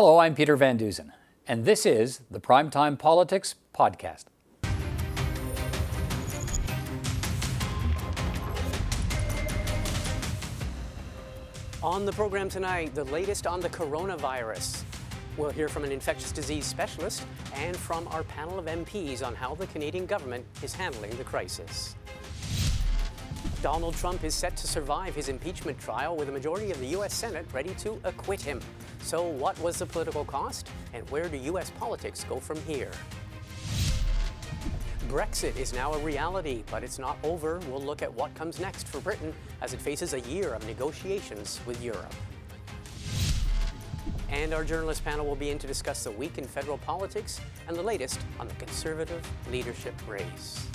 Hello, I'm Peter Van Dusen, and this is the Primetime Politics Podcast. On the program tonight, the latest on the coronavirus. We'll hear from an infectious disease specialist and from our panel of MPs on how the Canadian government is handling the crisis. Donald Trump is set to survive his impeachment trial with a majority of the U.S. Senate ready to acquit him. So, what was the political cost, and where do U.S. politics go from here? Brexit is now a reality, but it's not over. We'll look at what comes next for Britain as it faces a year of negotiations with Europe. And our journalist panel will be in to discuss the week in federal politics and the latest on the Conservative leadership race.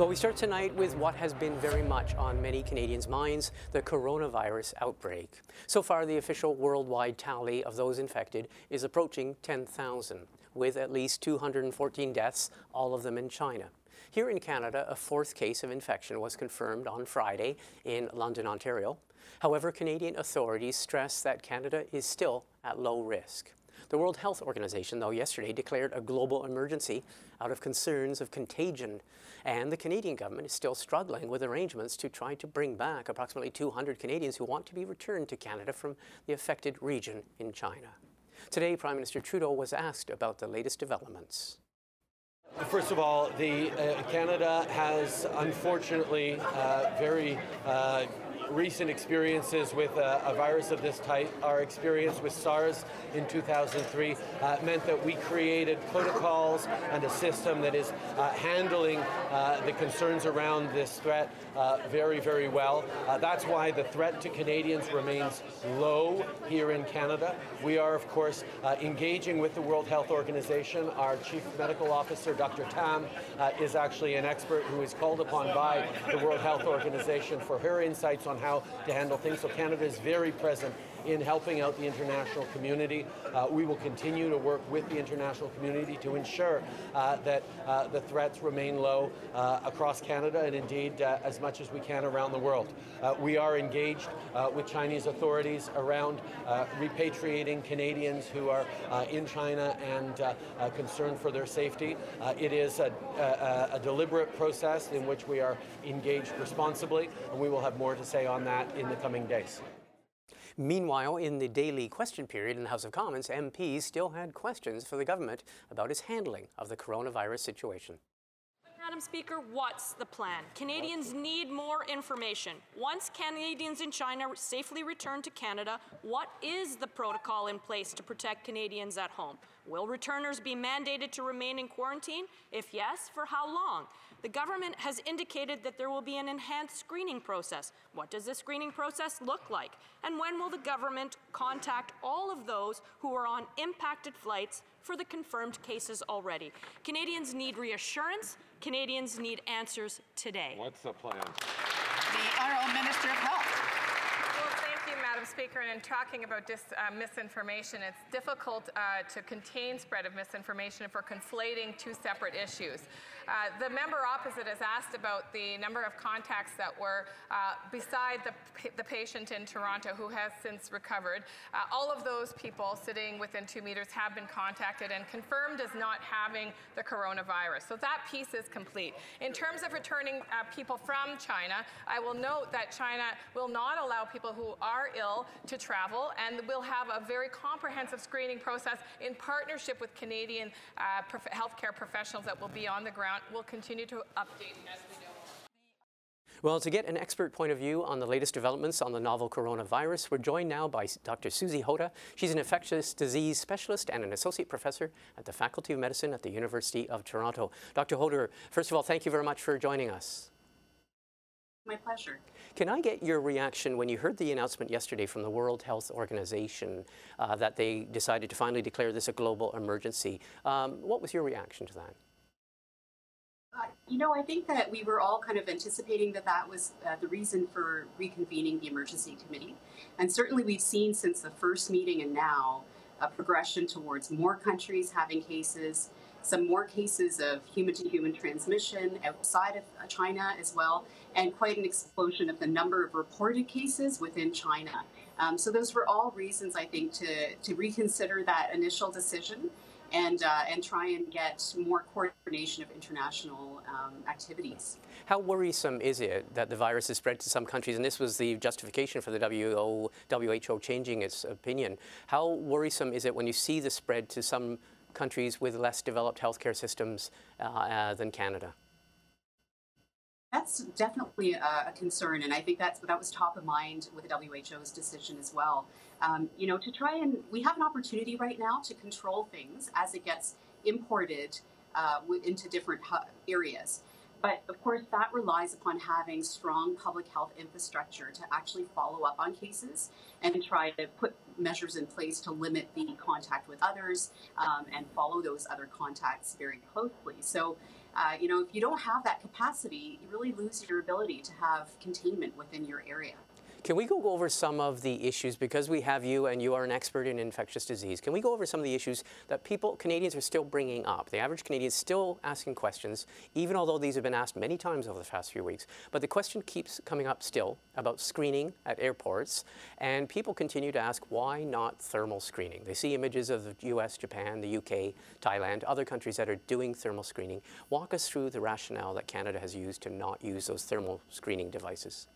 But we start tonight with what has been very much on many Canadians' minds the coronavirus outbreak. So far, the official worldwide tally of those infected is approaching 10,000, with at least 214 deaths, all of them in China. Here in Canada, a fourth case of infection was confirmed on Friday in London, Ontario. However, Canadian authorities stress that Canada is still at low risk. The World Health Organization, though, yesterday declared a global emergency out of concerns of contagion. And the Canadian government is still struggling with arrangements to try to bring back approximately 200 Canadians who want to be returned to Canada from the affected region in China. Today, Prime Minister Trudeau was asked about the latest developments. First of all, the uh, Canada has unfortunately uh, very uh, recent experiences with a, virus of this type. Our experience with SARS in 2003 uh, meant that we created protocols and a system that is uh, handling uh, the concerns around this threat uh, very, very well. That's why the threat to Canadians remains low here in Canada. We are, of course, engaging with the World Health Organization. Our Chief Medical Officer, Dr. Tam, is actually an expert who is called upon by the World Health Organization for her insights on how to handle things. So Canada is very present in helping out the international community. Uh, we will continue to work with the international community to ensure uh, that uh, the threats remain low uh, across Canada and indeed uh, as much as we can around the world. Uh, we are engaged with Chinese authorities around repatriating Canadians who are in China and concerned for their safety. it is a, a, a deliberate process in which we are engaged responsibly, and we will have more to say on that in the coming days. Meanwhile, in the daily question period in the House of Commons, MPs still had questions for the government about its handling of the coronavirus situation. Madam Speaker, what's the plan? Canadians need more information. Once Canadians in China safely return to Canada, what is the protocol in place to protect Canadians at home? Will returners be mandated to remain in quarantine? If yes, for how long? The government has indicated that there will be an enhanced screening process. What does the screening process look like? And when will the government contact all of those who are on impacted flights for the confirmed cases already? Canadians need reassurance. Canadians need answers today. What's the plan? The Honourable Minister of Health. Thank you, Madam Speaker, and in talking about dis, uh, misinformation, it's difficult uh, to contain spread of misinformation if we're conflating two separate issues. Uh, the member opposite has asked about the number of contacts that were uh, beside the, the patient in Toronto who has since recovered. Uh, all of those people sitting within two meters have been contacted and confirmed as not having the coronavirus. So that piece is complete. In terms of returning uh, people from China, I will note that China will not allow people who are ill to travel and will have a very comprehensive screening process in partnership with Canadian uh, prof- healthcare professionals that will be on the ground we'll continue to update as we know. Well, to get an expert point of view on the latest developments on the novel coronavirus, we're joined now by Dr. Susy Hota. She's an infectious disease specialist and an associate professor at the Faculty of Medicine at the University of Toronto. Dr. Hota, first of all, thank you very much for joining us. My pleasure. Can I get your reaction when you heard the announcement yesterday from the World Health Organization uh, that they decided to finally declare this a global emergency? Um, what was your reaction to that? You know, I think that we were all kind of anticipating that that was uh, the reason for reconvening the emergency committee. And certainly we've seen since the first meeting and now a progression towards more countries having cases some more cases of human to human transmission outside of uh, China as well, and quite an explosion of the number of reported cases within China. Um, so those were all reasons, I think, to, to reconsider that initial decision and, uh, and try and get more coordination of international um, activities. How worrisome is it that the virus has spread to some countries? And this was the justification for the WHO, WHO changing its opinion. How worrisome is it when you see the spread to some countries with less developed healthcare systems uh, uh, than Canada? That's definitely a, concern, and I think that's that was top of mind with the WHO's decision as well. Um, you know, to try and we have an opportunity right now to control things as it gets imported uh, into different areas. But of course, that relies upon having strong public health infrastructure to actually follow up on cases and try to put measures in place to limit the contact with others um, and follow those other contacts very closely. So, uh, you know, if you don't have that capacity, you really lose your ability to have containment within your area. Can we go over some of the issues, because we have you and you are an expert in infectious disease, can we go over some of the issues that people, Canadians are still bringing up? The average Canadian is still asking questions, even although these have been asked many times over the past few weeks. But the question keeps coming up still about screening at airports, and people continue to ask, why not thermal screening? They see images of the US, Japan, the UK, Thailand, other countries that are doing thermal screening. Walk us through the rationale that Canada has used to not use those thermal screening devices.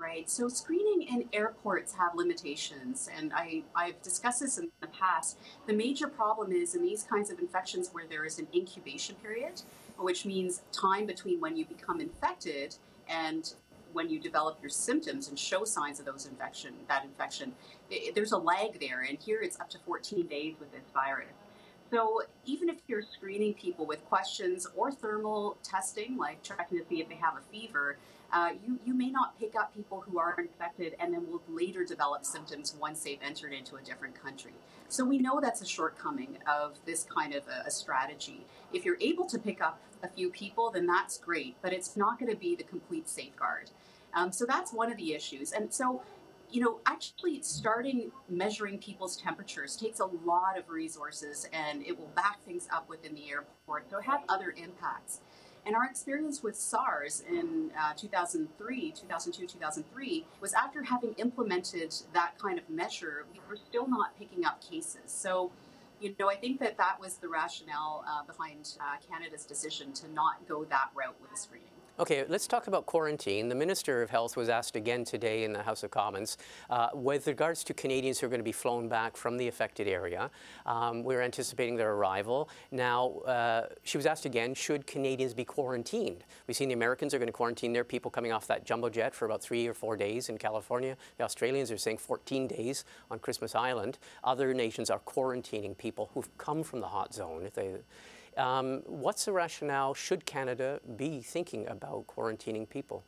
Right. So screening in airports have limitations, and I, I've discussed this in the past. The major problem is in these kinds of infections where there is an incubation period, which means time between when you become infected and when you develop your symptoms and show signs of those infection, that infection. It, there's a lag there, and here it's up to 14 days with this virus. So even if you're screening people with questions or thermal testing, like checking to see if they have a fever, uh, you, you may not pick up people who are infected and then will later develop symptoms once they've entered into a different country. So we know that's a shortcoming of this kind of a, a strategy. If you're able to pick up a few people, then that's great, but it's not going to be the complete safeguard. Um, so that's one of the issues. And so you know, actually starting measuring people's temperatures takes a lot of resources and it will back things up within the airport. So have other impacts. And our experience with SARS in uh, 2003, 2002, 2003 was after having implemented that kind of measure, we were still not picking up cases. So, you know, I think that that was the rationale uh, behind uh, Canada's decision to not go that route with screening. Okay, let's talk about quarantine. The Minister of Health was asked again today in the House of Commons uh, with regards to Canadians who are going to be flown back from the affected area. Um, we're anticipating their arrival. Now, uh, she was asked again, should Canadians be quarantined? We've seen the Americans are going to quarantine their people coming off that jumbo jet for about three or four days in California. The Australians are saying 14 days on Christmas Island. Other nations are quarantining people who've come from the hot zone. If they, um, what's the rationale? Should Canada be thinking about quarantining people?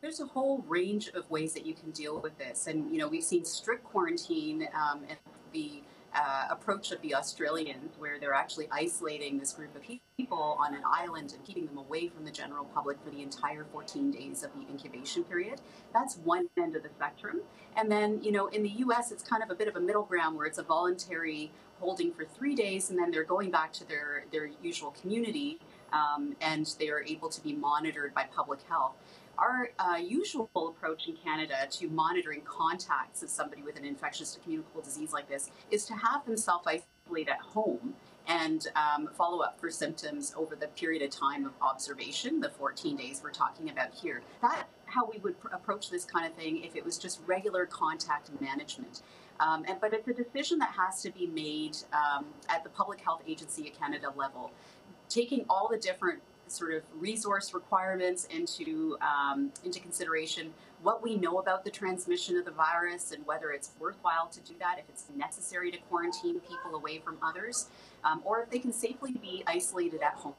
There's a whole range of ways that you can deal with this, and you know we've seen strict quarantine um, and the uh, approach of the Australians, where they're actually isolating this group of people on an island and keeping them away from the general public for the entire 14 days of the incubation period. That's one end of the spectrum. And then, you know, in the US, it's kind of a bit of a middle ground where it's a voluntary holding for three days and then they're going back to their, their usual community um, and they are able to be monitored by public health. Our uh, usual approach in Canada to monitoring contacts of somebody with an infectious communicable disease like this is to have them self isolate at home and um, follow up for symptoms over the period of time of observation, the 14 days we're talking about here. That's how we would pr- approach this kind of thing if it was just regular contact management. Um, and, but it's a decision that has to be made um, at the Public Health Agency of Canada level, taking all the different sort of resource requirements into um, into consideration what we know about the transmission of the virus and whether it's worthwhile to do that if it's necessary to quarantine people away from others um, or if they can safely be isolated at home.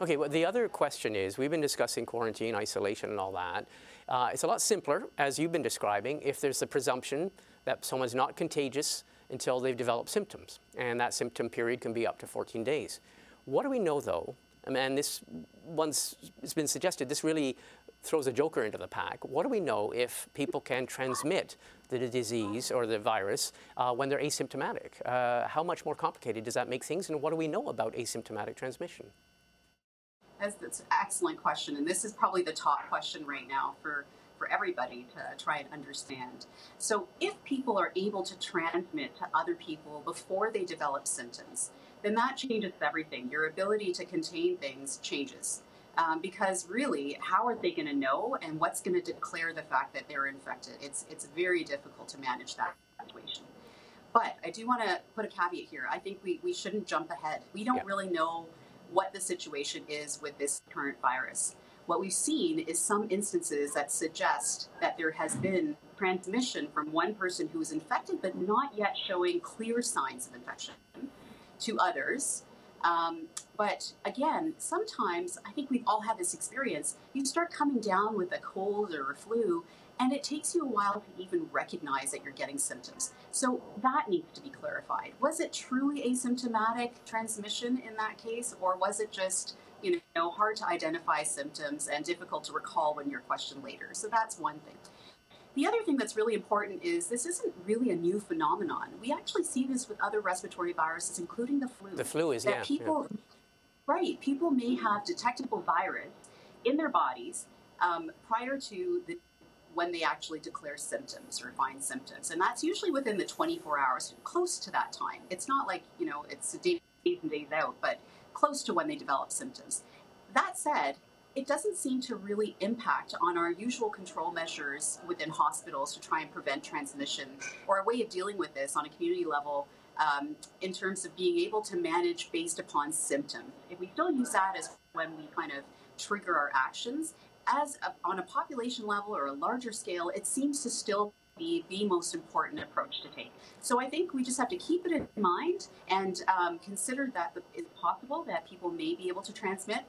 Okay well the other question is we've been discussing quarantine isolation and all that. Uh, it's a lot simpler as you've been describing if there's the presumption that someone's not contagious until they've developed symptoms and that symptom period can be up to 14 days what do we know though and this once it's been suggested, this really throws a joker into the pack. What do we know if people can transmit the disease or the virus uh, when they're asymptomatic? Uh, how much more complicated does that make things, and what do we know about asymptomatic transmission? That's, that's an excellent question, and this is probably the top question right now for, for everybody to try and understand. So, if people are able to transmit to other people before they develop symptoms, then that changes everything. Your ability to contain things changes. Um, because really, how are they going to know, and what's going to declare the fact that they're infected? It's it's very difficult to manage that situation. But I do want to put a caveat here. I think we, we shouldn't jump ahead. We don't Yeah. really know what the situation is with this current virus. What we've seen is some instances that suggest that there has been transmission from one person who is infected but not yet showing clear signs of infection to others. Um, but again, sometimes I think we've all had this experience. You start coming down with a cold or a flu, and it takes you a while to even recognize that you're getting symptoms. So that needs to be clarified. Was it truly asymptomatic transmission in that case, or was it just you know hard to identify symptoms and difficult to recall when you're questioned later? So that's one thing. The other thing that's really important is this isn't really a new phenomenon. We actually see this with other respiratory viruses, including the flu. The flu is, that yeah, yeah. right? People may have detectable virus in their bodies um, prior to the when they actually declare symptoms or find symptoms, and that's usually within the 24 hours, close to that time. It's not like you know it's days and days out, but close to when they develop symptoms. That said, it doesn't seem to really impact on our usual control measures within hospitals to try and prevent transmission or a way of dealing with this on a community level um, in terms of being able to manage based upon symptoms. If we still use that as when we kind of trigger our actions, as a, on a population level or a larger scale, it seems to still be the most important approach to take. So I think we just have to keep it in mind and um, consider that it's possible that people may be able to transmit.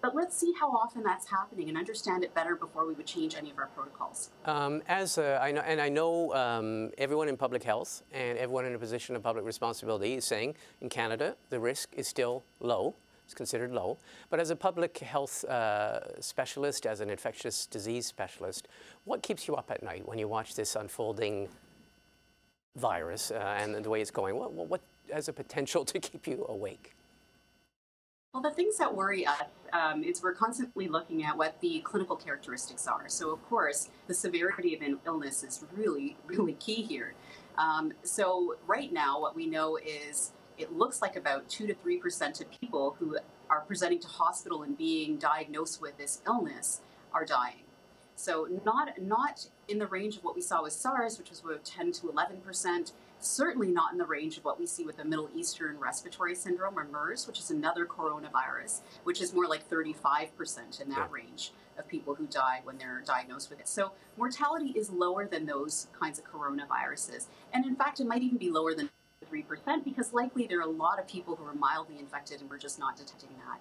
But let's see how often that's happening and understand it better before we would change any of our protocols. Um, as I know, and I know um, everyone in public health and everyone in a position of public responsibility is saying in Canada the risk is still low. It's considered low. But as a public health uh, specialist, as an infectious disease specialist, what keeps you up at night when you watch this unfolding virus uh, and the way it's going? What, what, has a potential to keep you awake? Well, the things that worry us um, is we're constantly looking at what the clinical characteristics are. So, of course, the severity of an illness is really, really key here. Um, so, right now, what we know is it looks like about 2 to 3% of people who are presenting to hospital and being diagnosed with this illness are dying. So, not, not in the range of what we saw with SARS, which was about 10 to 11%, certainly not in the range of what we see with the Middle Eastern Respiratory Syndrome or MERS, which is another coronavirus, which is more like 35% in that Yeah. range of people who die when they're diagnosed with it. So mortality is lower than those kinds of coronaviruses. And in fact, it might even be lower than 3% because likely there are a lot of people who are mildly infected and we're just not detecting that.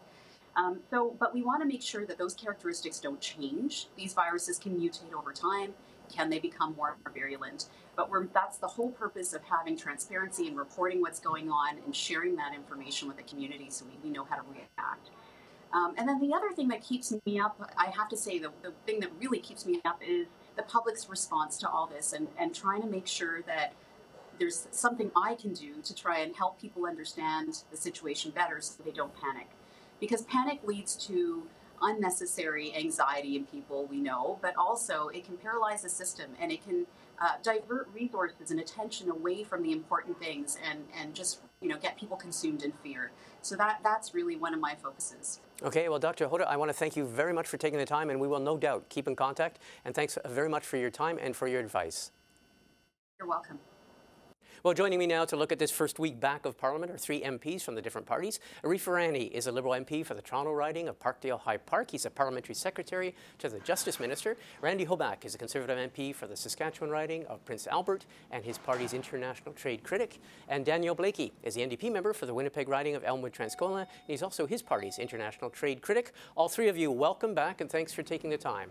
Um, so, but we want to make sure that those characteristics don't change. These viruses can mutate over time. Can they become more virulent? But that's the whole purpose of having transparency and reporting what's going on and sharing that information with the community so we, we know how to react. Um, and then the other thing that keeps me up, I have to say, the, the thing that really keeps me up is the public's response to all this and, and trying to make sure that there's something I can do to try and help people understand the situation better so they don't panic. Because panic leads to unnecessary anxiety in people, we know, but also it can paralyze the system and it can uh, divert resources and attention away from the important things and, and just you know get people consumed in fear. So that that's really one of my focuses. Okay, well, Dr. Hota, I want to thank you very much for taking the time, and we will no doubt keep in contact. And thanks very much for your time and for your advice. You're welcome. Well, joining me now to look at this first week back of Parliament are three MPs from the different parties. Arif Virani is a Liberal MP for the Toronto riding of Parkdale High Park. He's a Parliamentary Secretary to the Justice Minister. Randy Hoback is a Conservative MP for the Saskatchewan riding of Prince Albert and his party's international trade critic. And Daniel Blaikie is the NDP member for the Winnipeg riding of Elmwood Transcona. And he's also his party's international trade critic. All three of you, welcome back and thanks for taking the time.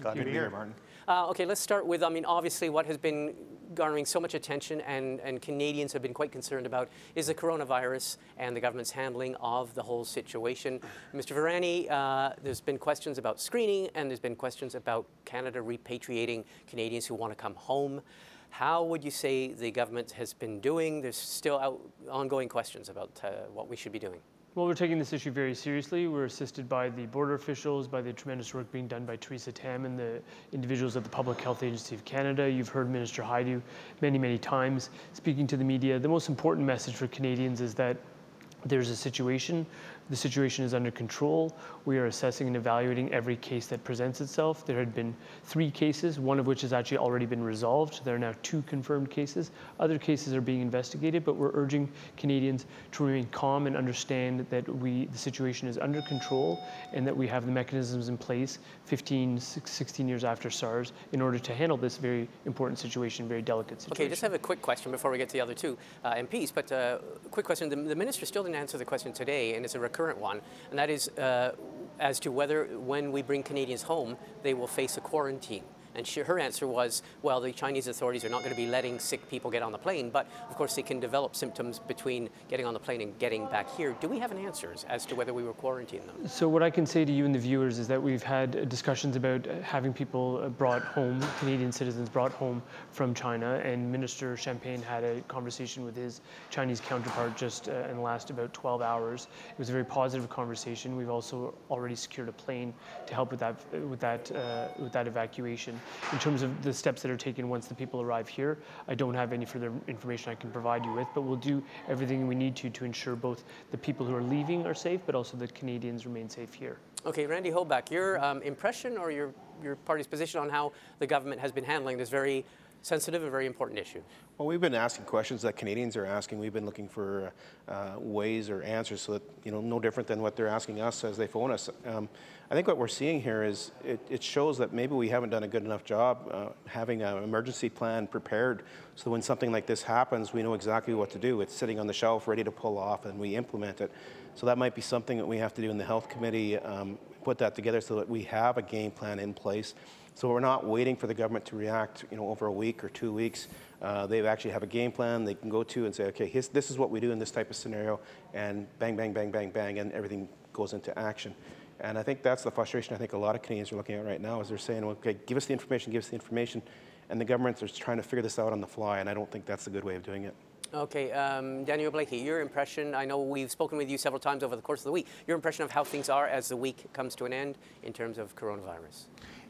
Glad to be here, Martin. Uh, okay, let's start with, I mean, obviously what has been garnering so much attention and, and Canadians have been quite concerned about is the coronavirus and the government's handling of the whole situation. Mr. Virani, uh, there's been questions about screening and there's been questions about Canada repatriating Canadians who want to come home. How would you say the government has been doing? There's still out, ongoing questions about uh, what we should be doing. Well, we're taking this issue very seriously. We're assisted by the border officials, by the tremendous work being done by Theresa Tam and the individuals at the Public Health Agency of Canada. You've heard Minister Hajdu many, many times speaking to the media. The most important message for Canadians is that there's a situation the situation is under control. We are assessing and evaluating every case that presents itself. There had been three cases, one of which has actually already been resolved. There are now two confirmed cases. Other cases are being investigated, but we're urging Canadians to remain calm and understand that we, the situation is under control and that we have the mechanisms in place 15, 16 years after SARS in order to handle this very important situation, very delicate situation. Okay, just have a quick question before we get to the other two uh, MPs, but uh, quick question. The, the minister still didn't answer the question today, and it's a current one, and that is uh, as to whether when we bring Canadians home, they will face a quarantine. And she, her answer was, well, the Chinese authorities are not going to be letting sick people get on the plane, but of course they can develop symptoms between getting on the plane and getting back here. Do we have an answer as to whether we will quarantine them? So what I can say to you and the viewers is that we've had discussions about having people brought home, Canadian citizens brought home from China, and Minister Champagne had a conversation with his Chinese counterpart just uh, in the last about 12 hours. It was a very positive conversation. We've also already secured a plane to help with that with that uh, with that evacuation. In terms of the steps that are taken once the people arrive here, I don't have any further information I can provide you with, but we'll do everything we need to to ensure both the people who are leaving are safe, but also that Canadians remain safe here. Okay, Randy Hoback, your um, impression or your, your party's position on how the government has been handling this very sensitive and very important issue. Well, we've been asking questions that Canadians are asking. We've been looking for uh, ways or answers so that, you know, no different than what they're asking us as they phone us. Um, I think what we're seeing here is it, it, shows that maybe we haven't done a good enough job uh, having an emergency plan prepared so when something like this happens, we know exactly what to do. It's sitting on the shelf ready to pull off and we implement it. So that might be something that we have to do in the health committee, um, put that together so that we have a game plan in place so we're not waiting for the government to react, you know, over a week or two weeks. Uh, they actually have a game plan they can go to and say, okay, his, this is what we do in this type of scenario, and bang, bang, bang, bang, bang, and everything goes into action. And I think that's the frustration I think a lot of Canadians are looking at right now is they're saying, okay, give us the information, give us the information, and the governments are trying to figure this out on the fly, and I don't think that's a good way of doing it. Okay, um, Daniel Blaikie, your impression, I know we've spoken with you several times over the course of the week, your impression of how things are as the week comes to an end in terms of coronavirus?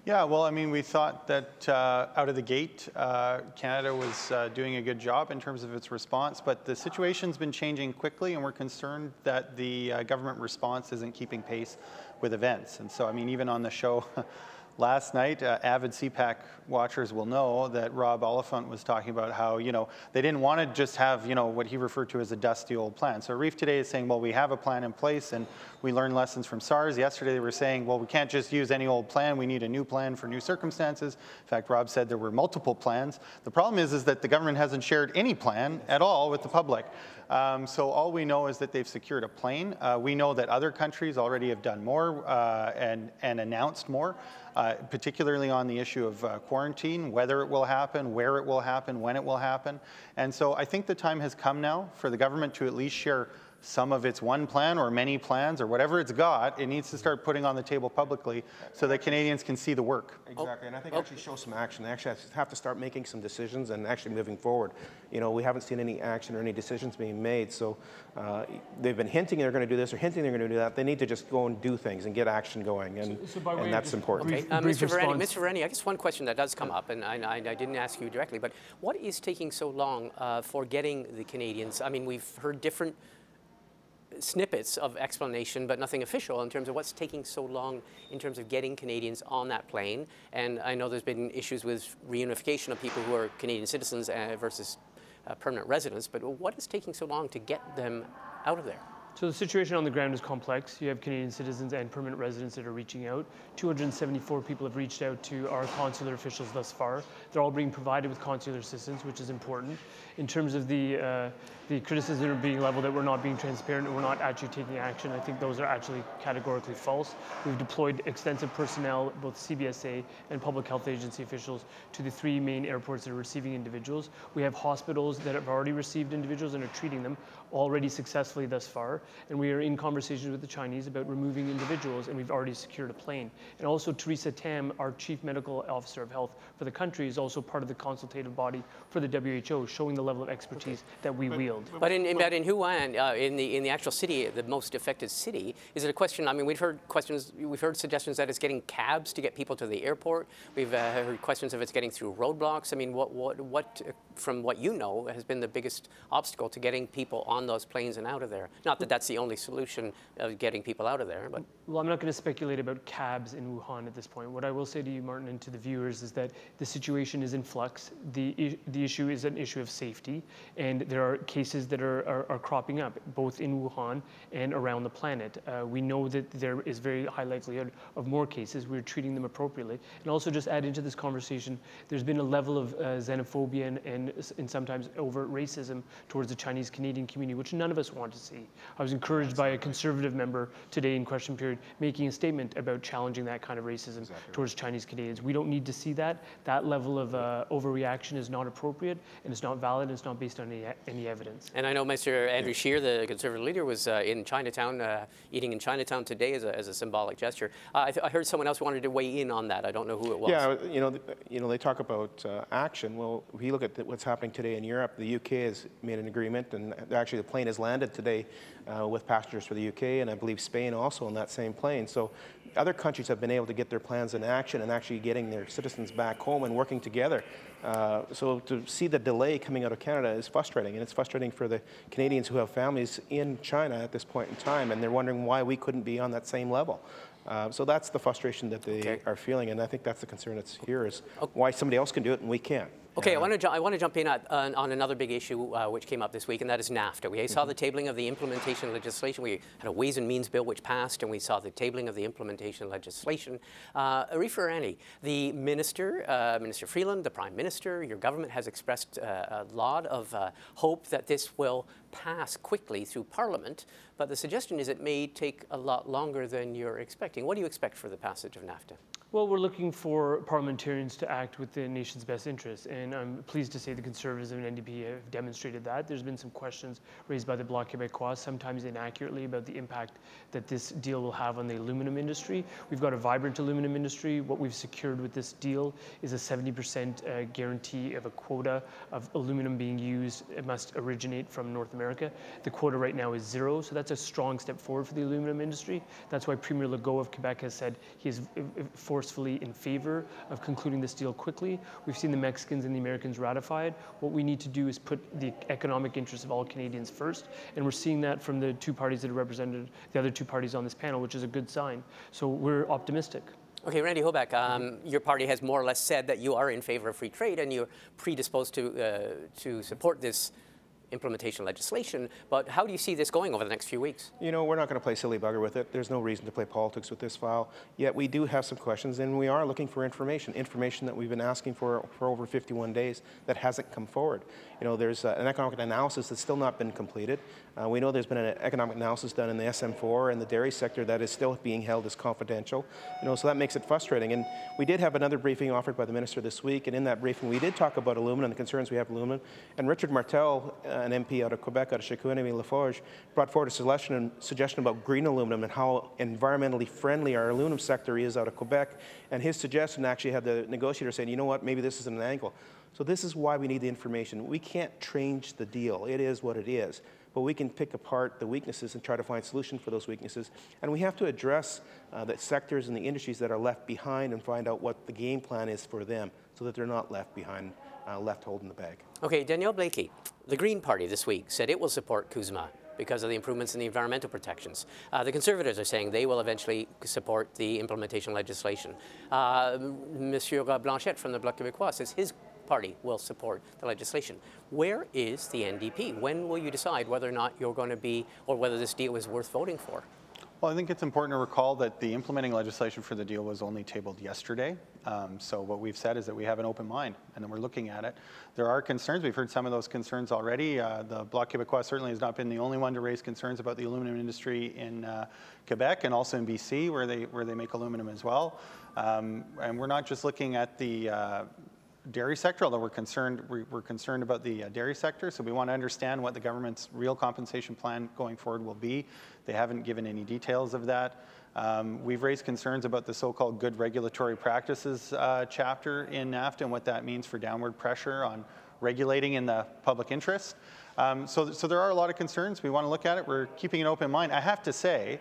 Yeah, well, I mean, we thought that uh, out of the gate, uh, Canada was uh, doing a good job in terms of its response, but the situation's been changing quickly, and we're concerned that the uh, government response isn't keeping pace with events. And so, I mean, even on the show, last night, uh, avid CPAC watchers will know that Rob Oliphant was talking about how, you know, they didn't want to just have, you know, what he referred to as a dusty old plan. So Reef today is saying, well, we have a plan in place and we learned lessons from SARS. Yesterday they were saying, well, we can't just use any old plan. We need a new plan for new circumstances. In fact, Rob said there were multiple plans. The problem is, is that the government hasn't shared any plan at all with the public. Um, so all we know is that they've secured a plane. Uh, we know that other countries already have done more uh, and, and announced more. Uh, particularly on the issue of uh, quarantine, whether it will happen, where it will happen, when it will happen. And so I think the time has come now for the government to at least share some of its one plan or many plans or whatever it's got, it needs to start putting on the table publicly so that Canadians can see the work. Exactly, and I think oh. actually show some action. They actually have to start making some decisions and actually moving forward. You know, we haven't seen any action or any decisions being made, so uh, they've been hinting they're going to do this or hinting they're going to do that. They need to just go and do things and get action going, and, so, so and that's important. Okay, uh, Mr. Virani, Mr. Virani, I guess one question that does come up, and I, I, I didn't ask you directly, but what is taking so long uh, for getting the Canadians? I mean, we've heard different snippets of explanation, but nothing official in terms of what's taking so long in terms of getting Canadians on that plane. And I know there's been issues with reunification of people who are Canadian citizens uh, versus uh, permanent residents, but what is taking so long to get them out of there? So the situation on the ground is complex. You have Canadian citizens and permanent residents that are reaching out. 274 people have reached out to our consular officials thus far. They're all being provided with consular assistance, which is important. In terms of the uh, the criticism of being leveled that we're not being transparent and we're not actually taking action, I think those are actually categorically false. We've deployed extensive personnel, both CBSA and public health agency officials, to the three main airports that are receiving individuals. We have hospitals that have already received individuals and are treating them already successfully thus far. And we are in conversations with the Chinese about removing individuals, and we've already secured a plane. And also, Theresa Tam, our chief medical officer of health for the country, is also part of the consultative body for the WHO, showing the level of expertise okay. that we but, wield. But in, in, but in Wuhan, uh, in the in the actual city, the most affected city, is it a question? I mean, we've heard questions, we've heard suggestions that it's getting cabs to get people to the airport. We've uh, heard questions if it's getting through roadblocks. I mean, what what what from what you know has been the biggest obstacle to getting people on those planes and out of there? Not that that's the only solution of getting people out of there, but well, I'm not going to speculate about cabs in Wuhan at this point. What I will say to you, Martin, and to the viewers is that the situation is in flux. the The issue is an issue of safety, and there are cases that are, are, are cropping up both in Wuhan and around the planet. Uh, we know that there is very high likelihood of more cases. We're treating them appropriately, and also just add into this conversation. There's been a level of uh, xenophobia and, and, and sometimes overt racism towards the Chinese Canadian community, which none of us want to see. I was encouraged by a conservative member today in question period making a statement about challenging that kind of racism exactly. towards Chinese Canadians. We don't need to see that. That level of uh, overreaction is not appropriate, and it's not valid, and it's not based on any, any evidence. And I know Mr. Andrew Scheer, the Conservative leader, was uh, in Chinatown, uh, eating in Chinatown today as a, as a symbolic gesture. Uh, I, th- I, heard someone else wanted to weigh in on that. I don't know who it was. Yeah, you know, you know, they talk about uh, action. Well, if you look at what's happening today in Europe, the UK has made an agreement, and actually the plane has landed today uh, with passengers for the UK, and I believe Spain also on that same plane. So other countries have been able to get their plans in action and actually getting their citizens back home and working together. Uh, so to see the delay coming out of Canada is frustrating, and it's frustrating for the Canadians who have families in China at this point in time, and they're wondering why we couldn't be on that same level. Uh, so that's the frustration that they okay. are feeling, and I think that's the concern that's here is why somebody else can do it and we can't. Okay, I want to ju- I want to jump in at, uh, on another big issue uh, which came up this week, and that is NAFTA. We saw mm-hmm. the tabling of the implementation legislation. We had a Ways and Means bill which passed, and we saw the tabling of the implementation legislation. Uh, Arif the minister, uh, Minister Freeland, the Prime Minister, your government has expressed uh, a lot of uh, hope that this will pass quickly through Parliament, but the suggestion is it may take a lot longer than you're expecting. What do you expect for the passage of NAFTA? Well, we're looking for parliamentarians to act with the nation's best interests, and I'm pleased to say the Conservatives and NDP have demonstrated that. There's been some questions raised by the Bloc Québécois, sometimes inaccurately, about the impact that this deal will have on the aluminum industry. We've got a vibrant aluminum industry. What we've secured with this deal is a 70% uh, guarantee of a quota of aluminum being used. It must originate from North America. The quota right now is zero, so that's a strong step forward for the aluminum industry. That's why Premier Legault of Quebec has said he is uh, uh, for forcefully in favor of concluding this deal quickly. We've seen the Mexicans and the Americans ratify it. What we need to do is put the economic interests of all Canadians first, and we're seeing that from the two parties that are represented, the other two parties on this panel, which is a good sign. So we're optimistic. Okay, Randy Hoback, um, your party has more or less said that you are in favor of free trade and you're predisposed to, uh, to support this implementation legislation. But how do you see this going over the next few weeks? You know, we're not going to play silly bugger with it. There's no reason to play politics with this file. Yet we do have some questions, and we are looking for information, information that we've been asking for for over 51 days that hasn't come forward. You know, there's uh, an economic analysis that's still not been completed. Uh, we know there's been an economic analysis done in the SM4 and the dairy sector that is still being held as confidential. You know, so that makes it frustrating. And we did have another briefing offered by the minister this week, and in that briefing we did talk about aluminum and the concerns we have aluminum. And Richard Martel, uh, an MP out of Quebec, out of Chicoutimi Le Fjord, brought forward a suggestion, suggestion about green aluminum and how environmentally friendly our aluminum sector is out of Quebec. And his suggestion actually had the negotiator saying, you know what, maybe this is an angle. So this is why we need the information. We can't change the deal. It is what it is. But we can pick apart the weaknesses and try to find solutions for those weaknesses. And we have to address uh, the sectors and the industries that are left behind and find out what the game plan is for them so that they're not left behind, uh, left holding the bag. Okay, Danielle Blaikie, the Green Party this week said it will support CUSMA because of the improvements in the environmental protections. Uh, the Conservatives are saying they will eventually support the implementation legislation. Uh, Monsieur Blanchet from the Bloc Québécois says his Party will support the legislation. Where is the NDP? When will you decide whether or not you're going to be, or whether this deal is worth voting for? Well, I think it's important to recall that the implementing legislation for the deal was only tabled yesterday. Um, so what we've said is that we have an open mind and then we're looking at it. There are concerns. We've heard some of those concerns already. Uh, the Bloc Québécois certainly has not been the only one to raise concerns about the aluminum industry in uh, Quebec and also in BC, where they where they make aluminum as well. Um, and we're not just looking at the uh, dairy sector, although we're concerned, we're concerned about the uh, dairy sector. So we want to understand what the government's real compensation plan going forward will be. They haven't given any details of that. Um, we've raised concerns about the so-called good regulatory practices uh, chapter in NAFTA and what that means for downward pressure on regulating in the public interest. Um, so, so there are a lot of concerns. We want to look at it. We're keeping an open mind. I have to say,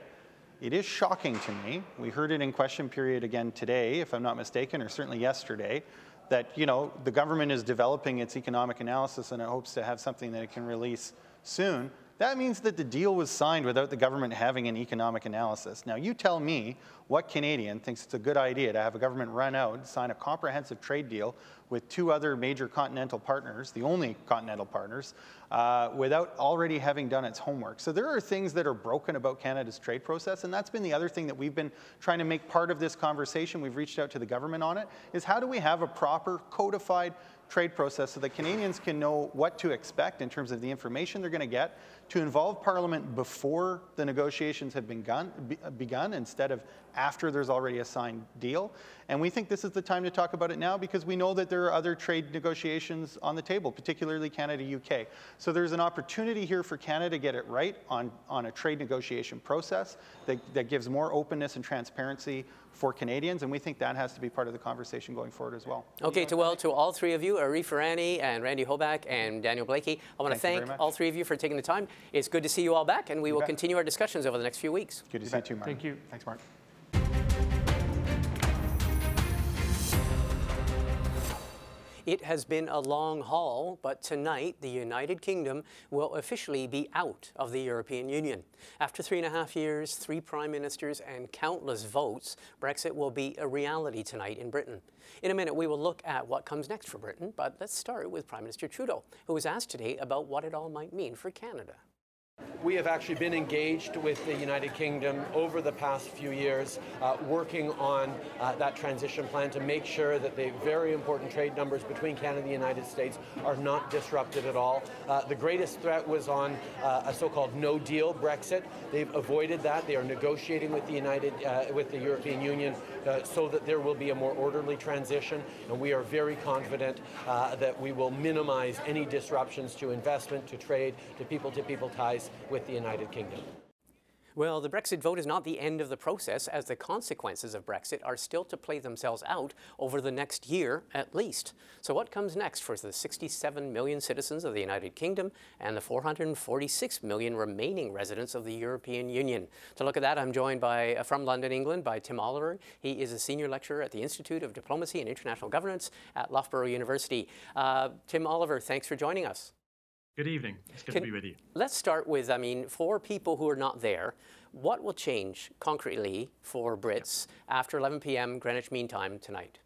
it is shocking to me. We heard it in question period again today, if I'm not mistaken, or certainly yesterday, that you know the government is developing its economic analysis and it hopes to have something that it can release soon. That means that the deal was signed without the government having an economic analysis. Now, you tell me what Canadian thinks it's a good idea to have a government run out, and sign a comprehensive trade deal with two other major continental partners, the only continental partners, uh, without already having done its homework. So there are things that are broken about Canada's trade process, and that's been the other thing that we've been trying to make part of this conversation. We've reached out to the government on it, is how do we have a proper codified trade process so that Canadians can know what to expect in terms of the information they're going to get, to involve Parliament before the negotiations have been begun, begun instead of after there's already a signed deal. And we think this is the time to talk about it now because we know that there are other trade negotiations on the table, particularly Canada UK. So there's an opportunity here for Canada to get it right on, on a trade negotiation process that, that gives more openness and transparency for Canadians, and we think that has to be part of the conversation going forward as well. Okay, to well, to all three of you, Arif Virani and Randy Hoback and Daniel Blaikie, I want to thank, thank all three of you for taking the time. It's good to see you all back, and we you will bet. continue our discussions over the next few weeks. Good to you see bet. you, Mark. Thank you. Thanks, Mark. It has been a long haul, but tonight the United Kingdom will officially be out of the European Union. After three and a half years, three prime ministers, and countless votes, Brexit will be a reality tonight in Britain. In a minute, we will look at what comes next for Britain, but let's start with Prime Minister Trudeau, who was asked today about what it all might mean for Canada. We have actually been engaged with the United Kingdom over the past few years, uh, working on uh, that transition plan to make sure that the very important trade numbers between Canada and the United States are not disrupted at all. Uh, the greatest threat was on uh, a so-called no deal Brexit. They've avoided that. They are negotiating with the United, uh, with the European Union uh, so that there will be a more orderly transition. And we are very confident that we will minimize any disruptions to investment, to trade, to people-to-people ties with the United Kingdom. Well, the Brexit vote is not the end of the process, as the consequences of Brexit are still to play themselves out over the next year at least. So, what comes next for the 67 million citizens of the United Kingdom and the 446 million remaining residents of the European Union? To look at that, I'm joined by, uh, from London, England, by Tim Oliver. He is a senior lecturer at the Institute of Diplomacy and International Governance at Loughborough University. Uh, Tim Oliver, thanks for joining us. Good evening. It's good Can, to be with you. Let's start with I mean, for people who are not there, what will change concretely for Brits after 11 p.m. Greenwich Mean Time tonight?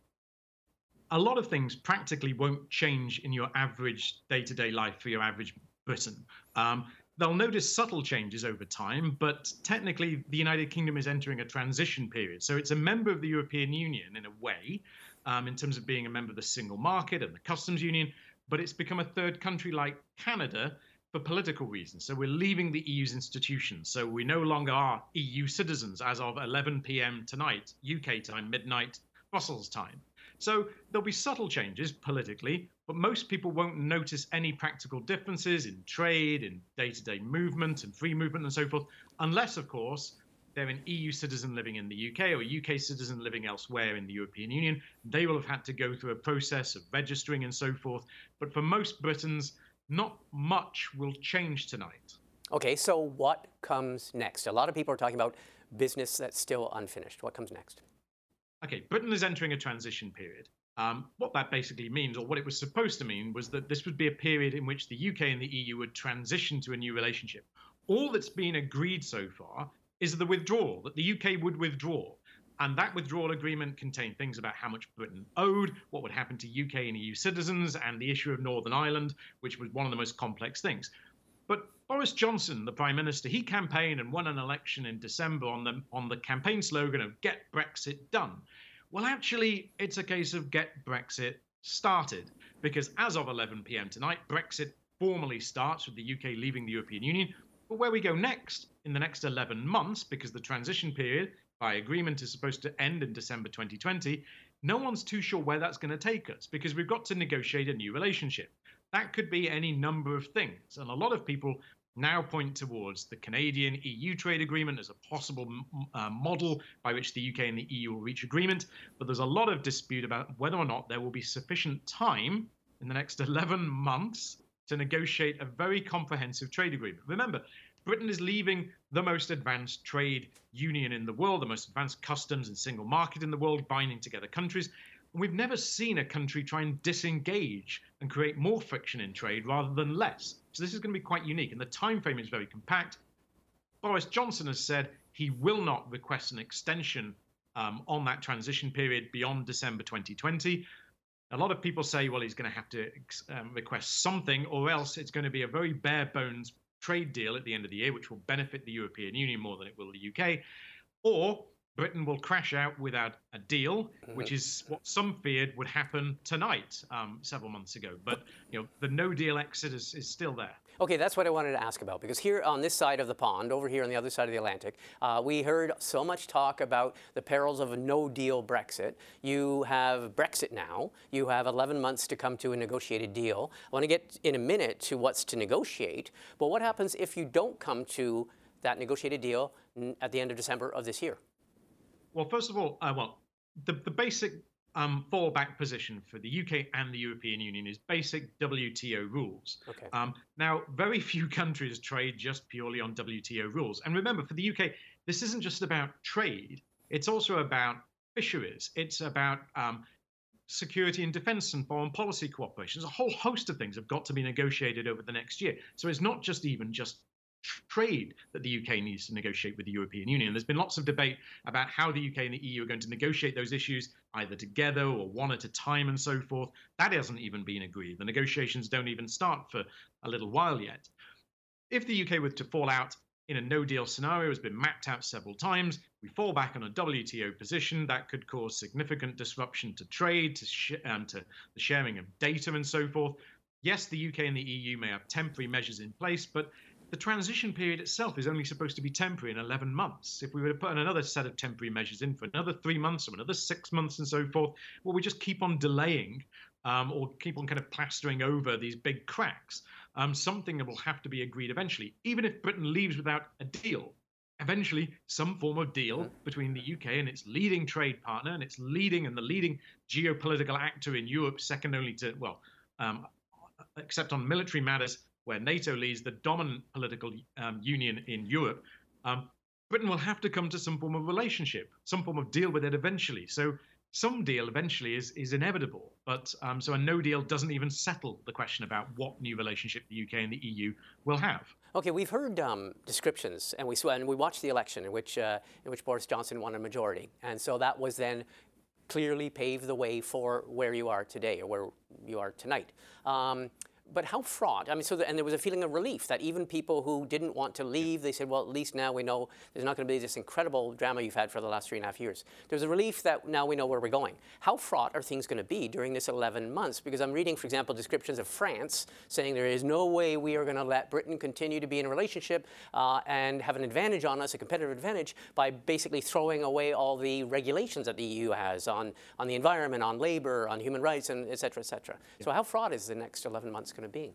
A lot of things practically won't change in your average day to day life for your average Briton. Um, they'll notice subtle changes over time, but technically, the United Kingdom is entering a transition period. So it's a member of the European Union in a way, um, in terms of being a member of the single market and the customs union, but it's become a third country like Canada for political reasons. So we're leaving the EU's institutions. So we no longer are EU citizens as of 11 p.m. tonight, UK time, midnight, Brussels time. So there'll be subtle changes politically, but most people won't notice any practical differences in trade, in day to day movement and free movement and so forth, unless, of course, they're an EU citizen living in the UK or a UK citizen living elsewhere in the European Union, they will have had to go through a process of registering and so forth. But for most Britons, not much will change tonight. Okay, so what comes next? A lot of people are talking about business that's still unfinished. What comes next? Okay, Britain is entering a transition period. Um, what that basically means, or what it was supposed to mean, was that this would be a period in which the UK and the EU would transition to a new relationship. All that's been agreed so far is the withdrawal, that the UK would withdraw. And that withdrawal agreement contained things about how much Britain owed, what would happen to UK and EU citizens, and the issue of Northern Ireland, which was one of the most complex things. But Boris Johnson, the Prime Minister, he campaigned and won an election in December on the, on the campaign slogan of Get Brexit Done. Well, actually, it's a case of Get Brexit Started, because as of 11 pm tonight, Brexit formally starts with the UK leaving the European Union. But where we go next in the next 11 months, because the transition period by agreement is supposed to end in December 2020, no one's too sure where that's going to take us because we've got to negotiate a new relationship. That could be any number of things. And a lot of people now point towards the Canadian EU trade agreement as a possible uh, model by which the UK and the EU will reach agreement. But there's a lot of dispute about whether or not there will be sufficient time in the next 11 months to negotiate a very comprehensive trade agreement. Remember, Britain is leaving the most advanced trade union in the world, the most advanced customs and single market in the world, binding together countries. We've never seen a country try and disengage and create more friction in trade rather than less. So this is going to be quite unique, and the time frame is very compact. Boris Johnson has said he will not request an extension um, on that transition period beyond December 2020. A lot of people say, well, he's going to have to um, request something, or else it's going to be a very bare bones trade deal at the end of the year, which will benefit the European Union more than it will the UK, or Britain will crash out without a deal, mm-hmm. which is what some feared would happen tonight, um, several months ago. But you know, the No Deal exit is, is still there. Okay, that's what I wanted to ask about because here on this side of the pond, over here on the other side of the Atlantic, uh, we heard so much talk about the perils of a no deal Brexit. You have Brexit now. You have 11 months to come to a negotiated deal. I want to get in a minute to what's to negotiate, but what happens if you don't come to that negotiated deal at the end of December of this year? Well, first of all, uh, well, the, the basic um, fallback position for the UK and the European Union is basic WTO rules. Okay. Um, now, very few countries trade just purely on WTO rules. And remember, for the UK, this isn't just about trade, it's also about fisheries, it's about um, security and defense and foreign policy cooperation. There's a whole host of things have got to be negotiated over the next year. So it's not just even just trade that the UK needs to negotiate with the European Union. There's been lots of debate about how the UK and the EU are going to negotiate those issues, either together or one at a time and so forth. That hasn't even been agreed. The negotiations don't even start for a little while yet. If the UK were to fall out in a no deal scenario has been mapped out several times. We fall back on a WTO position that could cause significant disruption to trade, to, sh- um, to the sharing of data, and so forth. Yes, the UK and the EU may have temporary measures in place, but the transition period itself is only supposed to be temporary in 11 months. If we were to put another set of temporary measures in for another three months or another six months and so forth, well, we just keep on delaying um, or keep on kind of plastering over these big cracks. Um, something that will have to be agreed eventually. Even if Britain leaves without a deal, eventually some form of deal between the UK and its leading trade partner and its leading and the leading geopolitical actor in Europe, second only to, well, um, except on military matters, where NATO leads the dominant political um, union in Europe, um, Britain will have to come to some form of relationship, some form of deal with it eventually. So some deal eventually is is inevitable. But um, so a no deal doesn't even settle the question about what new relationship the UK and the EU will have. Okay, we've heard um, descriptions, and we and we watched the election in which uh, in which Boris Johnson won a majority, and so that was then clearly paved the way for where you are today or where you are tonight. Um, but how fraught? I mean, so the, and there was a feeling of relief that even people who didn't want to leave, they said, well, at least now we know there's not going to be this incredible drama you've had for the last three and a half years. There's a relief that now we know where we're going. How fraught are things going to be during this 11 months? Because I'm reading, for example, descriptions of France saying there is no way we are going to let Britain continue to be in a relationship uh, and have an advantage on us, a competitive advantage, by basically throwing away all the regulations that the EU has on, on the environment, on labor, on human rights, and et cetera, et cetera. Yeah. So how fraught is the next 11 months going to be?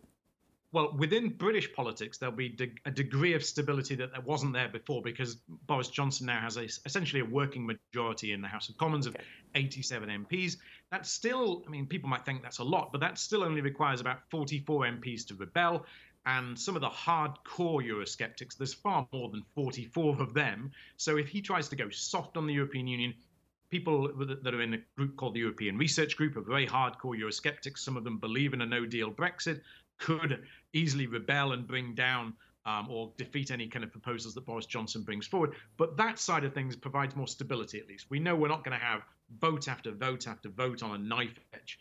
Well, within British politics, there'll be de- a degree of stability that there wasn't there before because Boris Johnson now has a, essentially a working majority in the House of Commons of 87 MPs. That's still, I mean, people might think that's a lot, but that still only requires about 44 MPs to rebel. And some of the hardcore Eurosceptics, there's far more than 44 of them. So if he tries to go soft on the European Union, people that are in a group called the European Research Group are very hardcore Eurosceptics. Some of them believe in a no deal Brexit, could easily rebel and bring down um, or defeat any kind of proposals that Boris Johnson brings forward. But that side of things provides more stability, at least. We know we're not going to have vote after vote after vote on a knife edge.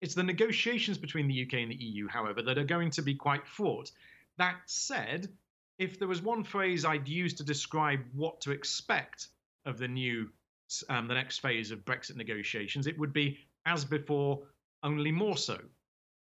It's the negotiations between the UK and the EU, however, that are going to be quite fraught. That said, if there was one phrase I'd use to describe what to expect of the new, um, the next phase of Brexit negotiations, it would be as before, only more so.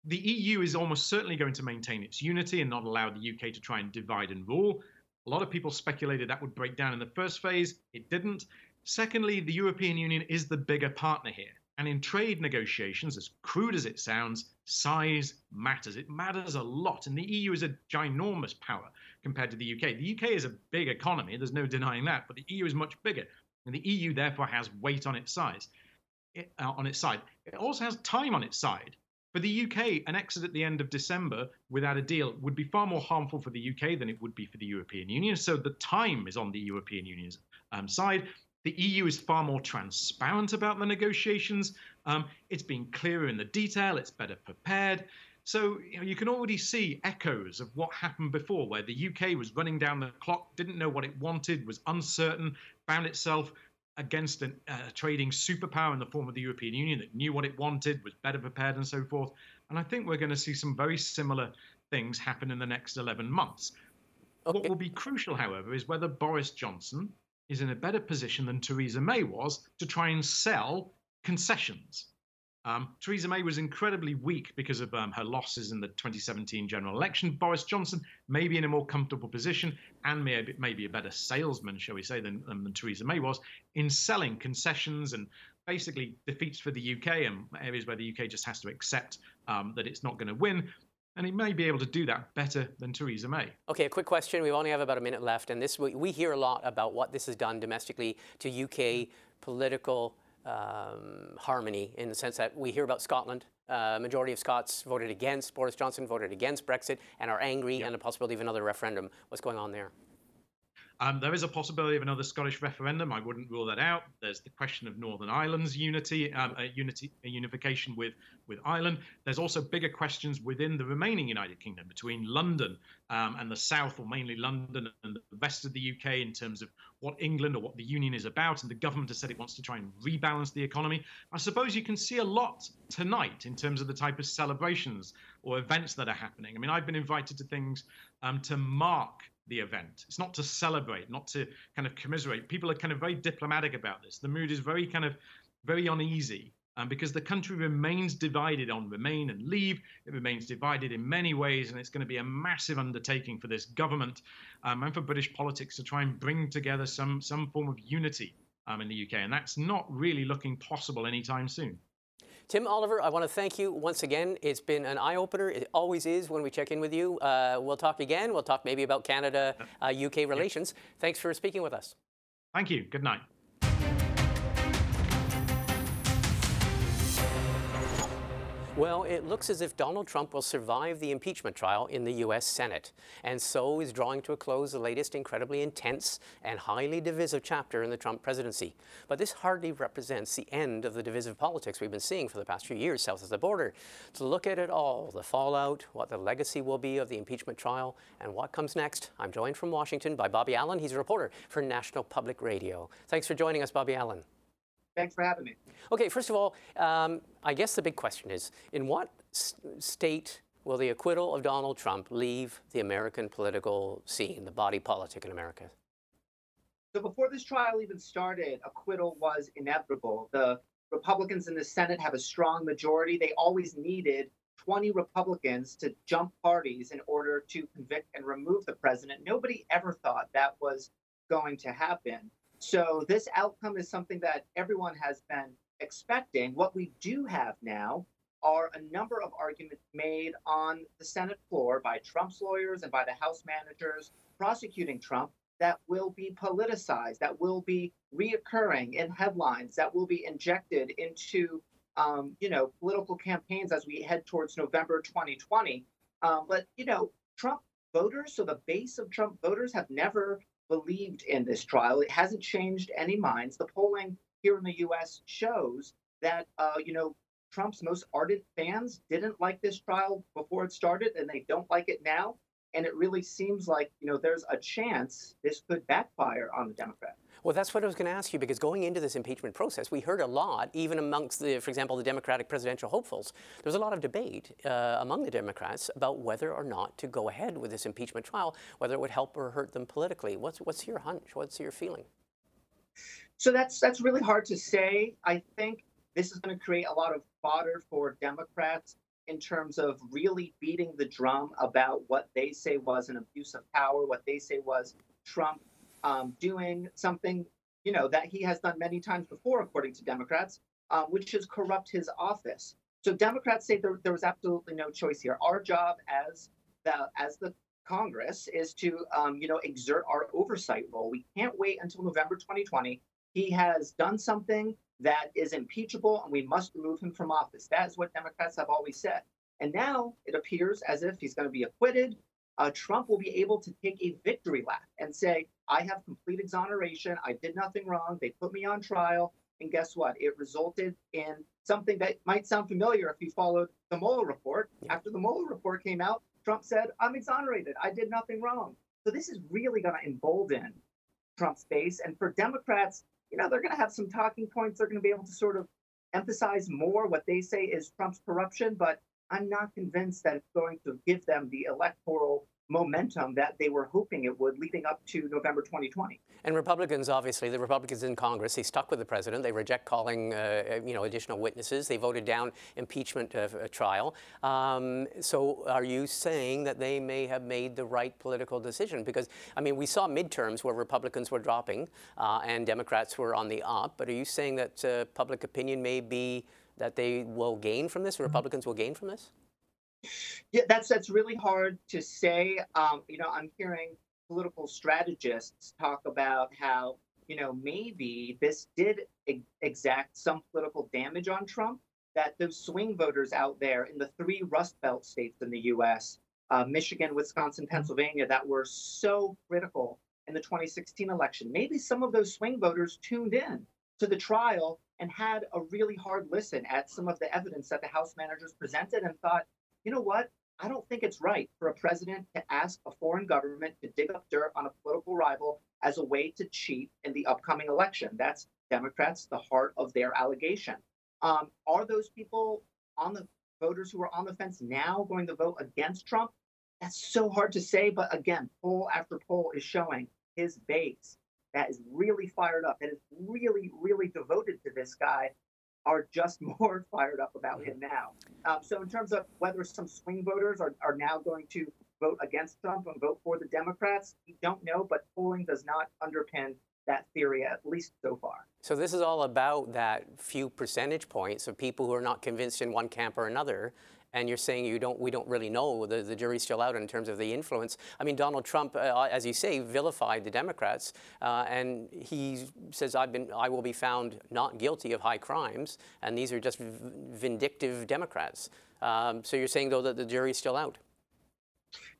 The EU is almost certainly going to maintain its unity and not allow the UK to try and divide and rule. A lot of people speculated that would break down in the first phase. It didn't. Secondly, the European Union is the bigger partner here. And in trade negotiations, as crude as it sounds, size matters. It matters a lot. And the EU is a ginormous power compared to the UK. The UK is a big economy, there's no denying that, but the EU is much bigger. And the EU therefore has weight on its size. It, uh, on its side. It also has time on its side. For the UK, an exit at the end of December without a deal would be far more harmful for the UK than it would be for the European Union. So the time is on the European Union's um, side. The EU is far more transparent about the negotiations. Um, it's been clearer in the detail, it's better prepared. So you, know, you, can already see echoes of what happened before, where the UK was running down the clock, didn't know what it wanted, was uncertain, found itself against a uh, trading superpower in the form of the European Union that knew what it wanted, was better prepared, and so forth. And I think we're going to see some very similar things happen in the next 11 months. Okay. What will be crucial, however, is whether Boris Johnson is in a better position than Theresa May was to try and sell concessions. Um, Theresa May was incredibly weak because of um, her losses in the 2017 general election. Boris Johnson may be in a more comfortable position and may, may a better salesman, shall we say, than, than Theresa May was in selling concessions and basically defeats for the UK and areas where the UK just has to accept um, that it's not going to win. And he may be able to do that better than Theresa May. Okay, a quick question. We only have about a minute left, and this we, we hear a lot about what this has done domestically to UK political um, harmony in the sense that we hear about Scotland. Uh, majority of Scots voted against Boris Johnson, voted against Brexit, and are angry, yep. and the possibility of another referendum. What's going on there? Um, there is a possibility of another Scottish referendum. I wouldn't rule that out. There's the question of Northern Ireland's unity, um, a unity, a unification with with Ireland. There's also bigger questions within the remaining United Kingdom between London um, and the South, or mainly London and the rest of the UK, in terms of what England or what the Union is about. And the government has said it wants to try and rebalance the economy. I suppose you can see a lot tonight in terms of the type of celebrations or events that are happening. I mean, I've been invited to things um, to mark the event. It's not to celebrate, not to kind of commiserate. People are kind of very diplomatic about this. The mood is very kind of very uneasy um, because the country remains divided on remain and leave. It remains divided in many ways, and it's going to be a massive undertaking for this government um, and for British politics to try and bring together some some form of unity um, in the UK, and that's not really looking possible anytime soon. Tim Oliver, I want to thank you once again. It's been an eye opener. It always is when we check in with you. Uh, we'll talk again. We'll talk maybe about Canada uh, UK relations. Thanks for speaking with us. Thank you. Good night. Well, it looks as if Donald Trump will survive the impeachment trial in the U.S. Senate, and so is drawing to a close the latest incredibly intense and highly divisive chapter in the Trump presidency. But this hardly represents the end of the divisive politics we've been seeing for the past few years south of the border. To look at it all, the fallout, what the legacy will be of the impeachment trial, and what comes next, I'm joined from Washington by Bobby Allyn. He's a reporter for National Public Radio. Thanks for joining us, Bobby Allyn. Thanks for having me. Okay, first of all, um, I guess the big question is in what state will the acquittal of Donald Trump leave the American political scene, the body politic in America? So before this trial even started, acquittal was inevitable. The Republicans in the Senate have a strong majority. They always needed 20 Republicans to jump parties in order to convict and remove the president. Nobody ever thought that was going to happen. So this outcome is something that everyone has been expecting. What we do have now are a number of arguments made on the Senate floor by Trump's lawyers and by the House managers prosecuting Trump that will be politicized, that will be reoccurring in headlines, that will be injected into um, you know political campaigns as we head towards November 2020. Um, but you know, Trump voters, so the base of Trump voters have never believed in this trial. It hasn't changed any minds. The polling here in the U.S. shows that uh, you know Trump's most ardent fans didn't like this trial before it started, and they don't like it now. And it really seems like, you know, there's a chance this could backfire on the Democrats. Well, that's what I was going to ask you because going into this impeachment process, we heard a lot, even amongst the, for example, the Democratic presidential hopefuls. There was a lot of debate uh, among the Democrats about whether or not to go ahead with this impeachment trial, whether it would help or hurt them politically. What's what's your hunch? What's your feeling? So that's that's really hard to say. I think this is going to create a lot of fodder for Democrats in terms of really beating the drum about what they say was an abuse of power, what they say was Trump um, doing something, you know, that he has done many times before, according to Democrats, um, which is corrupt his office. So Democrats say there, there was absolutely no choice here. Our job as the as the Congress is to, um, you know, exert our oversight role. We can't wait until November 2020. He has done something that is impeachable, and we must remove him from office. That is what Democrats have always said. And now it appears as if he's going to be acquitted uh, Trump will be able to take a victory lap and say, I have complete exoneration. I did nothing wrong. They put me on trial. And guess what? It resulted in something that might sound familiar if you followed the Mueller report. After the Mueller report came out, Trump said, I'm exonerated. I did nothing wrong. So this is really going to embolden Trump's base. And for Democrats, you know, they're going to have some talking points. They're going to be able to sort of emphasize more what they say is Trump's corruption. But I'm not convinced that it's going to give them the electoral momentum that they were hoping it would leading up to November 2020. And Republicans, obviously, the Republicans in Congress, they stuck with the president. They reject calling, uh, you know, additional witnesses. They voted down impeachment uh, trial. Um, so, are you saying that they may have made the right political decision? Because I mean, we saw midterms where Republicans were dropping uh, and Democrats were on the up. But are you saying that uh, public opinion may be that they will gain from this, or Republicans will gain from this? Yeah, that's that's really hard to say. Um, you know, I'm hearing political strategists talk about how you know maybe this did ex- exact some political damage on Trump. That those swing voters out there in the three Rust Belt states in the U.S. Uh, Michigan, Wisconsin, Pennsylvania, that were so critical in the 2016 election. Maybe some of those swing voters tuned in to the trial and had a really hard listen at some of the evidence that the House managers presented and thought, you know what? I don't think it's right for a president to ask a foreign government to dig up dirt on a political rival as a way to cheat in the upcoming election. That's Democrats, the heart of their allegation. Um, are those people on the voters who are on the fence now going to vote against Trump? That's so hard to say. But again, poll after poll is showing his base that is really fired up, that is really, really devoted to this guy, are just more fired up about him now. Um, so, in terms of whether some swing voters are, are now going to vote against Trump and vote for the Democrats, we don't know, but polling does not underpin that theory, at least so far. So, this is all about that few percentage points of people who are not convinced in one camp or another and you're saying you don't, we don't really know. The, the jury's still out in terms of the influence. I mean, Donald Trump, uh, as you say, vilified the Democrats, uh, and he says, "I've been, I will be found not guilty of high crimes," and these are just vindictive Democrats. Um, so you're saying though that the jury's still out?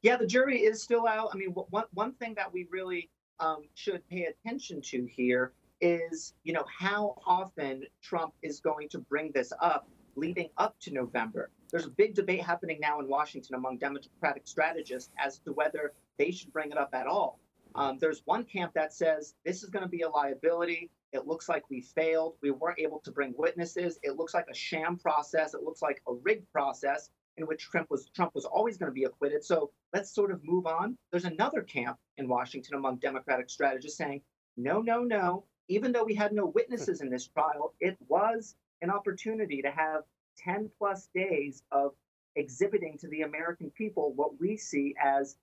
Yeah, the jury is still out. I mean, one one thing that we really um, should pay attention to here is, you know, how often Trump is going to bring this up leading up to November. There's a big debate happening now in Washington among Democratic strategists as to whether they should bring it up at all. Um, there's one camp that says this is going to be a liability. It looks like we failed. We weren't able to bring witnesses. It looks like a sham process. It looks like a rigged process in which Trump was Trump was always going to be acquitted. So let's sort of move on. There's another camp in Washington among Democratic strategists saying, no, no, no. Even though we had no witnesses in this trial, it was an opportunity to have 10 plus days of exhibiting to the American people what we see as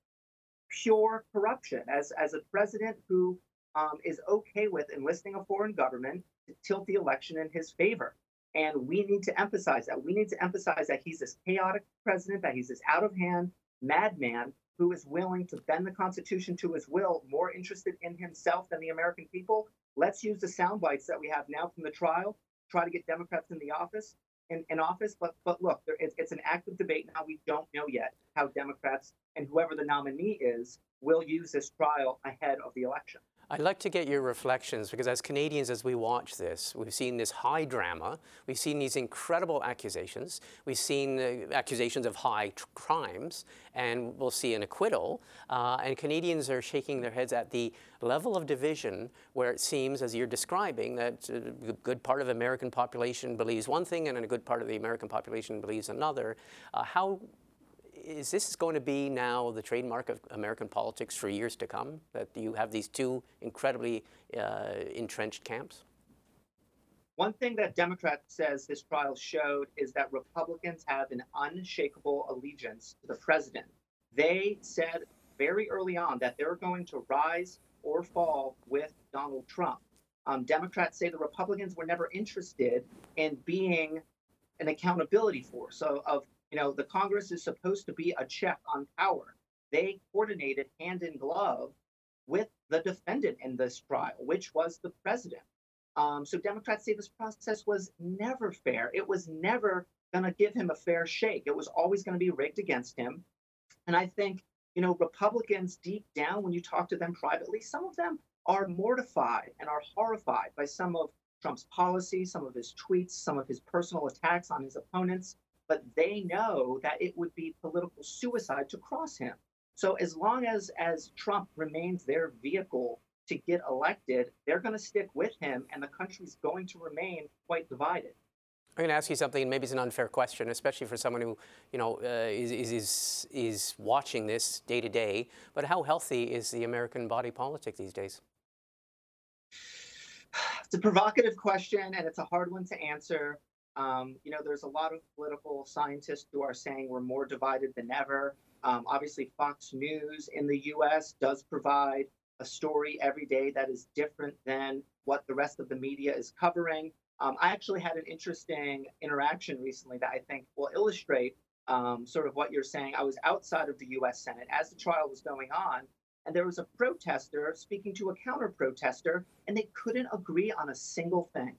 pure corruption, as, as a president who um, is okay with enlisting a foreign government to tilt the election in his favor. And we need to emphasize that. We need to emphasize that he's this chaotic president, that he's this out of hand madman who is willing to bend the Constitution to his will, more interested in himself than the American people. Let's use the sound bites that we have now from the trial try to get Democrats in the office in, in office. But but look, there, it's, it's an active debate now. We don't know yet how Democrats and whoever the nominee is will use this trial ahead of the election. I'd like to get your reflections because, as Canadians, as we watch this, we've seen this high drama, we've seen these incredible accusations, we've seen uh, accusations of high tr- crimes, and we'll see an acquittal. Uh, and Canadians are shaking their heads at the level of division where it seems, as you're describing, that a good part of the American population believes one thing and a good part of the American population believes another. Uh, how is this going to be now the trademark of American politics for years to come? That you have these two incredibly uh, entrenched camps? One thing that Democrats says this trial showed is that Republicans have an unshakable allegiance to the president. They said very early on that they're going to rise or fall with Donald Trump. Um, Democrats say the Republicans were never interested in being an accountability force so of you know, the Congress is supposed to be a check on power. They coordinated hand in glove with the defendant in this trial, which was the president. Um, so Democrats say this process was never fair. It was never going to give him a fair shake. It was always going to be rigged against him. And I think, you know, Republicans deep down, when you talk to them privately, some of them are mortified and are horrified by some of Trump's policies, some of his tweets, some of his personal attacks on his opponents but they know that it would be political suicide to cross him. So as long as as Trump remains their vehicle to get elected, they're going to stick with him, and the country's going to remain quite divided. I'm going to ask you something, and maybe it's an unfair question, especially for someone who, you know, uh, is, is, is watching this day to day. But how healthy is the American body politic these days? It's a provocative question, and it's a hard one to answer. Um, you know, there's a lot of political scientists who are saying we're more divided than ever. Um, obviously, Fox News in the US does provide a story every day that is different than what the rest of the media is covering. Um, I actually had an interesting interaction recently that I think will illustrate um, sort of what you're saying. I was outside of the US Senate as the trial was going on, and there was a protester speaking to a counter protester, and they couldn't agree on a single thing.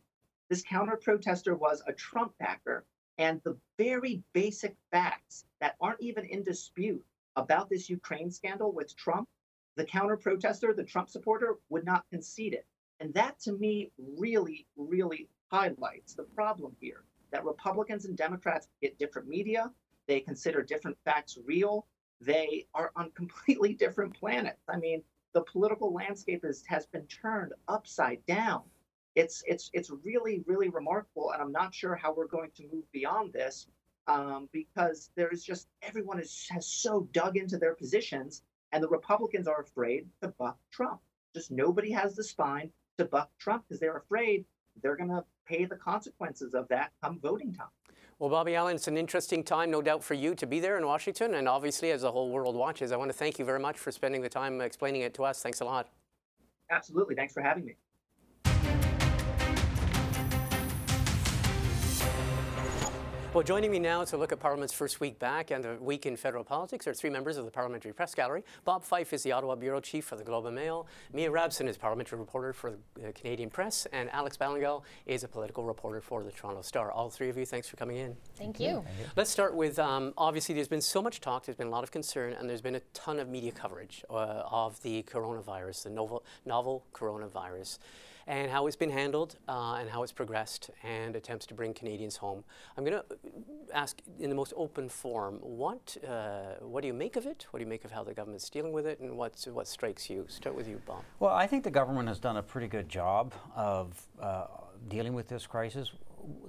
This counter protester was a Trump backer, and the very basic facts that aren't even in dispute about this Ukraine scandal with Trump, the counter protester, the Trump supporter, would not concede it. And that to me really, really highlights the problem here that Republicans and Democrats get different media, they consider different facts real, they are on completely different planets. I mean, the political landscape is, has been turned upside down it's it's it's really really remarkable, and I'm not sure how we're going to move beyond this um, because there's just everyone is, has so dug into their positions, and the Republicans are afraid to buck Trump. Just nobody has the spine to buck Trump because they're afraid they're going to pay the consequences of that come voting time. Well, Bobby Allyn, it's an interesting time, no doubt, for you to be there in Washington, and obviously as the whole world watches. I want to thank you very much for spending the time explaining it to us. Thanks a lot. Absolutely. Thanks for having me. Well, joining me now to look at Parliament's first week back and the week in federal politics are three members of the Parliamentary Press Gallery. Bob Fife is the Ottawa Bureau Chief for the Globe and Mail. Mia Rabson is Parliamentary Reporter for the uh, Canadian Press. And Alex Ballingall is a political reporter for the Toronto Star. All three of you, thanks for coming in. Thank you. Let's start with um, obviously, there's been so much talk, there's been a lot of concern, and there's been a ton of media coverage uh, of the coronavirus, the novel, novel coronavirus and how it's been handled uh, and how it's progressed and attempts to bring Canadians home. I'm going to ask in the most open form, what, uh, what do you make of it? What do you make of how the government's dealing with it and what, what strikes you? Start with you, Bob. Well, I think the government has done a pretty good job of uh, dealing with this crisis.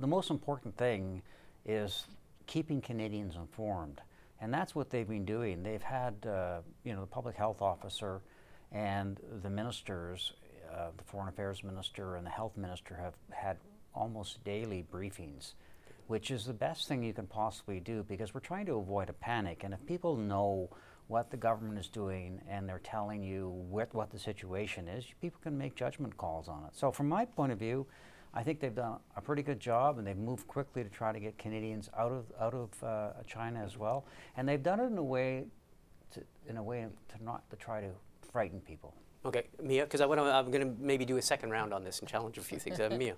The most important thing is keeping Canadians informed. And that's what they've been doing. They've had, uh, you know, the public health officer and the ministers uh, the foreign affairs minister and the health minister have had almost daily briefings, which is the best thing you can possibly do because we're trying to avoid a panic. And if people know what the government is doing and they're telling you what, what the situation is, people can make judgment calls on it. So, from my point of view, I think they've done a pretty good job, and they've moved quickly to try to get Canadians out of out of uh, China as well. And they've done it in a way, to, in a way to not to try to frighten people. Okay, Mia, because I want I'm going to maybe do a second round on this and challenge a few things. Uh, Mia.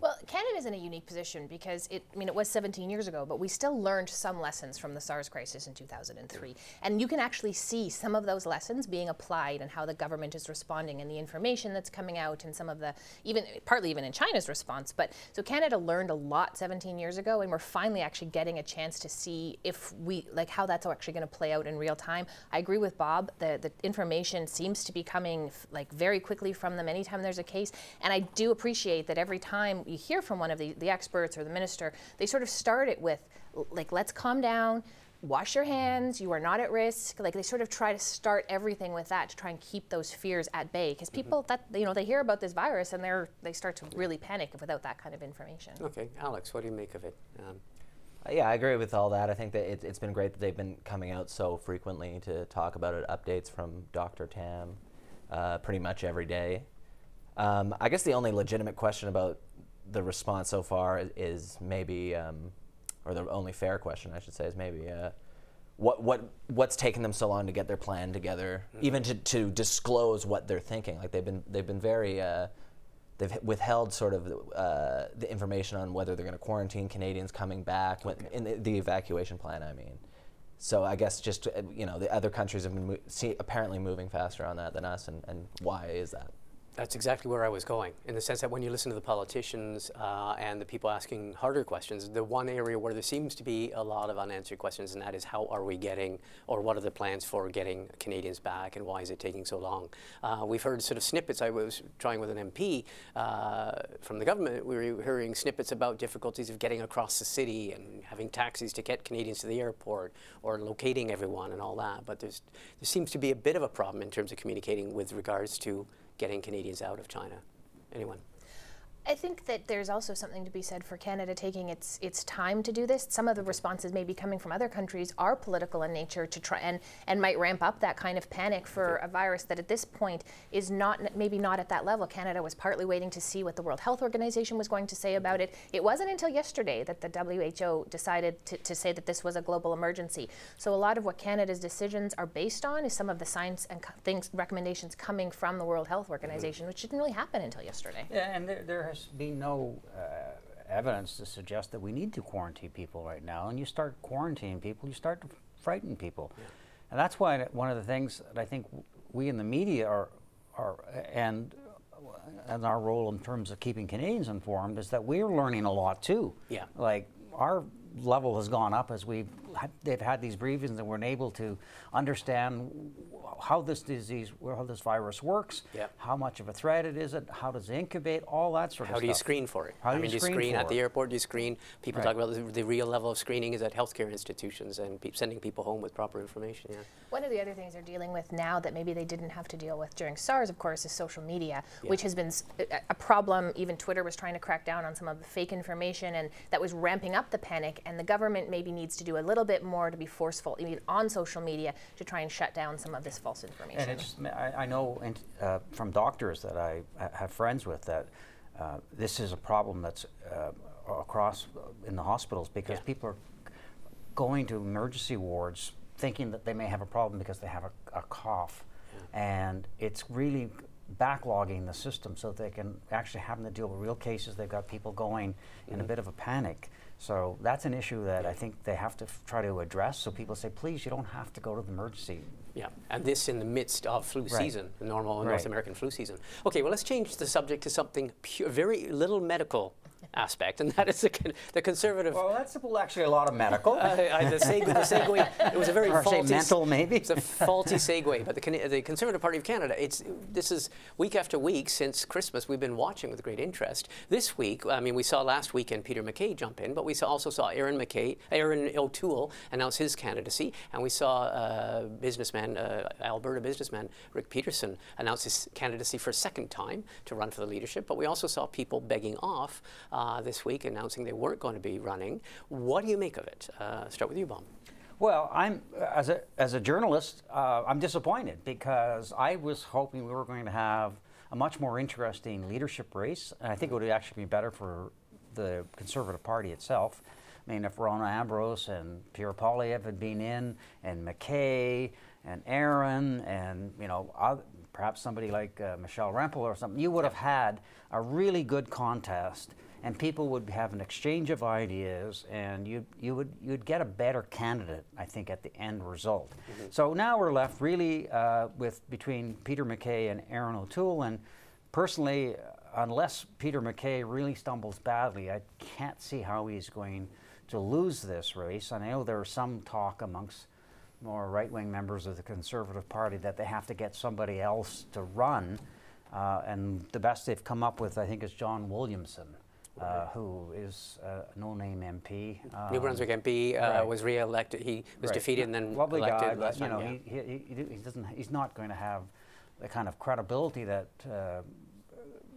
Well, Canada's in a unique position because it, I mean, it was 17 years ago, but we still learned some lessons from the SARS crisis in 2003. And you can actually see some of those lessons being applied and how the government is responding and the information that's coming out and some of the, even partly even in China's response. But so Canada learned a lot 17 years ago, and we're finally actually getting a chance to see if we, like, how that's actually going to play out in real time. I agree with Bob. The, the information seems to be coming like very quickly from them anytime there's a case. And I do appreciate that every time you hear from one of the, the experts or the minister, they sort of start it with, like, let's calm down wash your hands you are not at risk like they sort of try to start everything with that to try and keep those fears at bay because people mm-hmm. that you know they hear about this virus and they're they start to really panic without that kind of information okay alex what do you make of it um, uh, yeah, I agree with all that. I think that it, has been great that they've been coming out so frequently to talk about it. Updates from Dr. Tam uh, pretty much every day. Um, I guess the only legitimate question about the response so far is, maybe, um, or the only fair question I should say is maybe, uh, what what what's taken them so long to get their plan together, mm-hmm. even to, to disclose what they're thinking. Like they've been they've been very uh, they've withheld sort of uh, the information on whether they're going to quarantine Canadians coming back okay. in the, the, evacuation plan. I mean, so I guess just uh, you know the other countries have been mo- see, apparently moving faster on that than us, and, and why is that? That's exactly where I was going, in the sense that when you listen to the politicians uh, and the people asking harder questions, the one area where there seems to be a lot of unanswered questions, and that is how are we getting, or what are the plans for getting Canadians back, and why is it taking so long? Uh, we've heard sort of snippets. I was trying with an MP uh, from the government. We were hearing snippets about difficulties of getting across the city and having taxis to get Canadians to the airport, or locating everyone and all that. But there seems to be a bit of a problem in terms of communicating with regards to getting Canadians out of China. Anyone? I think that there's also something to be said for Canada taking its its time to do this. Some of the responses maybe coming from other countries are political in nature to try and and might ramp up that kind of panic for a virus that at this point is not maybe not at that level. Canada was partly waiting to see what the World Health Organization was going to say about it. It wasn't until yesterday that the WHO decided to, to say that this was a global emergency. So a lot of what Canada's decisions are based on is some of the science and things recommendations coming from the World Health mm-hmm. Organization, which didn't really happen until yesterday. Yeah, and there, there has there's been no uh, evidence to suggest that we need to quarantine people right now. And you start quarantining people, you start to frighten people. Yeah. And that's why one of the things that I think we in the media are, are and and our role in terms of keeping Canadians informed is that we're learning a lot too. Yeah. Like our level has gone up as we've they've had these briefings and weren't able to understand how this disease, how this virus works, yep. how much of a threat it is, it, how does it incubate, all that sort how of stuff. How do you screen for it? How I do mean, you screen, screen at it? the airport? Do you screen? People right. talk about the, the, real level of screening is at healthcare institutions and pe- sending people home with proper information. Yeah. One of the other things they're dealing with now that maybe they didn't have to deal with during SARS, of course, is social media, yeah. which has been a problem. Even Twitter was trying to crack down on some of the fake information, and that was ramping up the panic. And the government maybe needs to do a little bit more to be forceful, even on social media, to try and shut down some of this false information. And it's, I, I know uh, from doctors that I have friends with that uh, this is a problem that's uh, across in the hospitals because yeah. people are going to emergency wards thinking that they may have a problem because they have a, a cough. Yeah. And it's really backlogging the system so they can actually having to deal with real cases. They've got people going mm-hmm. in a mm-hmm. bit of a panic. So that's an issue that I think they have to f- try to address. So people say, please, you don't have to go to the emergency. Yeah, and this in the midst of flu right. season, the normal right. North American flu season. Okay, well, let's change the subject to something pure, very little medical aspect, and that is the, the conservative. Well, that's actually a lot of medical. Uh, I, the, segue, the segue, it was a very or faulty. mental, maybe. It's a faulty segue, but the, the Conservative Party of Canada. It's this is week after week since Christmas. We've been watching with great interest. This week, I mean, we saw last weekend Peter MacKay jump in, but we saw, also saw Erin MacKay, Erin O'Toole announce his candidacy, and we saw uh, businessman, uh, Alberta businessman Rick Peterson announce his candidacy for a second time to run for the leadership. But we also saw people begging off uh, this week, announcing they weren't going to be running. What do you make of it? Uh, start with you, Bob. Well, I'm as a as a journalist, uh, I'm disappointed because I was hoping we were going to have a much more interesting leadership race, and I think it would actually be better for the Conservative Party itself. I mean, if Rona Ambrose and Pierre Poilievre had been in, and MacKay and Erin and you know perhaps somebody like uh, Michelle Rempel or something, you would have had a really good contest and people would have an exchange of ideas and you, you would you'd get a better candidate i think at the end result. Mm-hmm. so now we're left really uh, with between peter mackay and erin o'toole and personally unless peter mackay really stumbles badly i can't see how he's going to lose this race. And i know there's some talk amongst more right-wing members of the conservative party that they have to get somebody else to run uh, and the best they've come up with, I think, is John Williamson, uh, who is a no-name MP. Um, New Brunswick MP uh, right. was re-elected. He was right. defeated and then Lovely elected guy, but you know, yeah. he, he, he, doesn't. He's not going to have the kind of credibility that uh,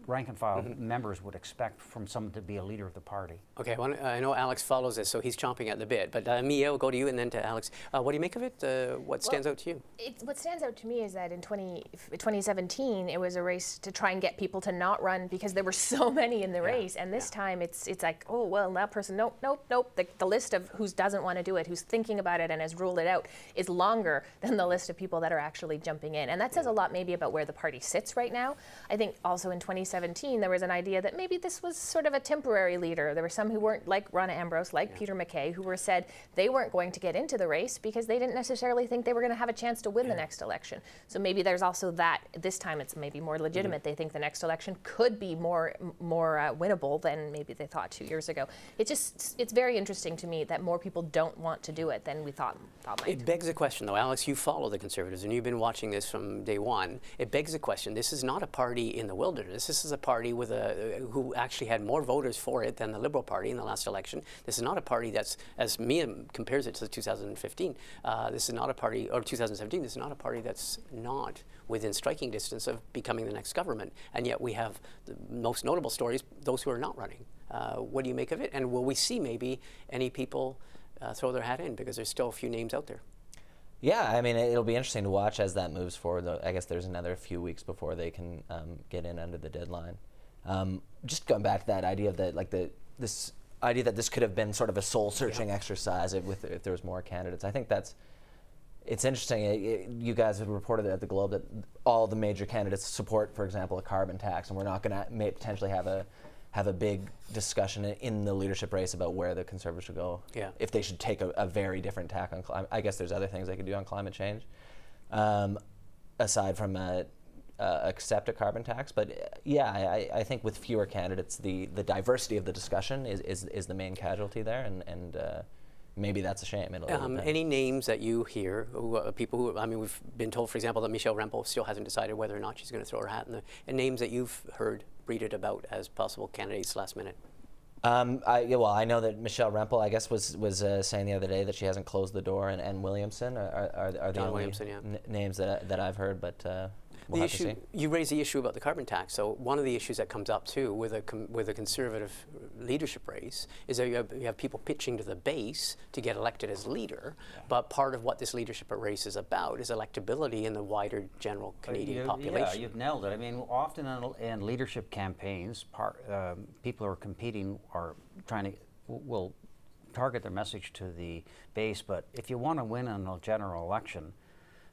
rank and file mm-hmm. members would expect from someone to be a leader of the party. Okay, well, I know Alex follows this, so he's chomping at the bit. But uh, Mia, we'll go to you and then to Alex. Uh, what do you make of it? Uh, what stands well, out to you? It, what stands out to me is that in 20, 2017, it was a race to try and get people to not run because there were so many in the yeah. race. And this yeah. time, it's it's like, oh well, that person, nope, nope, nope. The, the list of who doesn't want to do it, who's thinking about it, and has ruled it out, is longer than the list of people that are actually jumping in. And that says a lot, maybe, about where the party sits right now. I think also in 2017, there was an idea that maybe this was sort of a temporary leader. There were some who weren't like Rona Ambrose, like yeah. Peter MacKay, who were said they weren't going to get into the race because they didn't necessarily think they were going to have a chance to win yeah. the next election. So maybe there's also that. This time it's maybe more legitimate. Mm-hmm. They think the next election could be more more uh, winnable than maybe they thought two years ago. It just it's very interesting to me that more people don't want to do it than we thought. thought it begs a question, though, Alex. You follow the Conservatives and you've been watching this from day one. It begs a question. This is not a party in the wilderness. This is a party with a who actually had more voters for it than the Liberal Party in the last election. This is not a party that's, as Mia compares it to 2015, uh, this is not a party, or 2017, this is not a party that's not within striking distance of becoming the next government. And yet we have the most notable stories, those who are not running. Uh, what do you make of it? And will we see maybe any people uh, throw their hat in? Because there's still a few names out there. Yeah, I mean, it'll be interesting to watch as that moves forward. I guess there's another few weeks before they can um, get in under the deadline. Um, just going back to that idea of that, like the this idea that this could have been sort of a soul searching yeah. exercise if, with, if there was more candidates. I think that's it's interesting. It, it, you guys have reported at the Globe that all the major candidates support, for example, a carbon tax, and we're not going to potentially have a have a big discussion in the leadership race about where the conservatives should go. Yeah. If they should take a, a very different tack on climate, I guess there's other things they could do on climate change, um, aside from uh, uh, accept a carbon tax. But uh, yeah, I, I, think with fewer candidates, the, the diversity of the discussion is, is, is the main casualty there, and, and uh, maybe that's a shame. Um, any names that you hear, who, uh, people who, I mean, we've been told, for example, that Michelle Rempel still hasn't decided whether or not she's going to throw her hat in the, and names that you've heard breeded about as possible candidates last minute. Um, I, yeah, well, I know that Michelle Rempel, I guess, was was uh, saying the other day that she hasn't closed the door, and, and Williamson are, are, are the John only n- names that, that I've heard, but uh, We'll the issue, you raise the issue about the carbon tax. So one of the issues that comes up too with a com- with a conservative leadership race is that you have, you have, people pitching to the base to get elected as leader. Yeah. But part of what this leadership race is about is electability in the wider general Canadian you, population. Yeah, you've nailed it. I mean, often in, in leadership campaigns, part, um, people are competing or trying to will target their message to the base. But if you want to win in a general election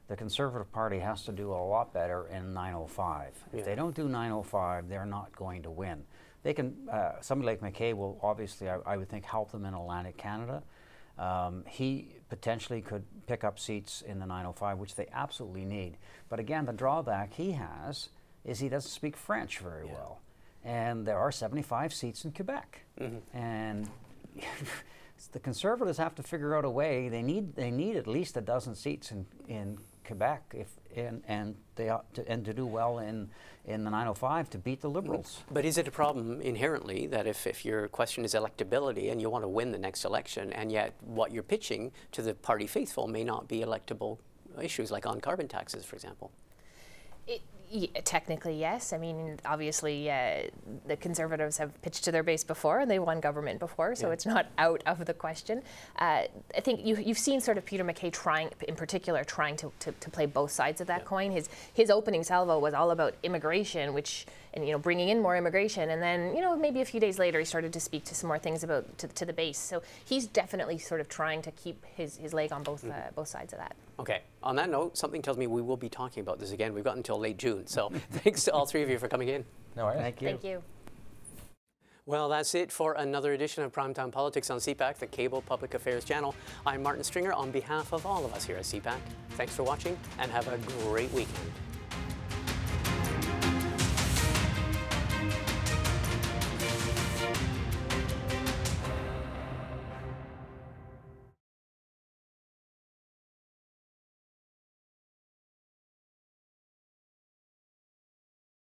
the Conservative Party has to do a lot better in 905. Yeah. If they don't do 905, they're not going to win. They can, uh, somebody like MacKay will obviously, I, I, would think, help them in Atlantic Canada. Um, he potentially could pick up seats in the 905, which they absolutely need. But again, the drawback he has is he doesn't speak French very yeah. well. And there are 75 seats in Quebec. Mm-hmm. And the Conservatives have to figure out a way. They need, they need at least a dozen seats in, in Quebec if and and they ought to, and to do well in in the 905 to beat the Liberals. Mm-hmm. But is it a problem inherently that if, if your question is electability and you want to win the next election, and yet what you're pitching to the party faithful may not be electable issues like on carbon taxes, for example? It, technically, yes. I mean, obviously, uh, the Conservatives have pitched to their base before, and they won government before, so yeah. it's not out of the question. Uh, I think you, have seen sort of Peter MacKay trying, in particular, trying to, to, to play both sides of that yeah. coin. His his opening salvo was all about immigration, which and you know bringing in more immigration, and then you know maybe a few days later he started to speak to some more things about to, to the base. So he's definitely sort of trying to keep his, his leg on both mm-hmm. uh, both sides of that. Okay. On that note, something tells me we will be talking about this again. We've got until late June. So thanks to all three of you for coming in. No worries. Thank you. Thank you. Well, that's it for another edition of Primetime Politics on CPAC, the cable public affairs channel. I'm Martin Stringer on behalf of all of us here at CPAC. Thanks for watching and have a great weekend.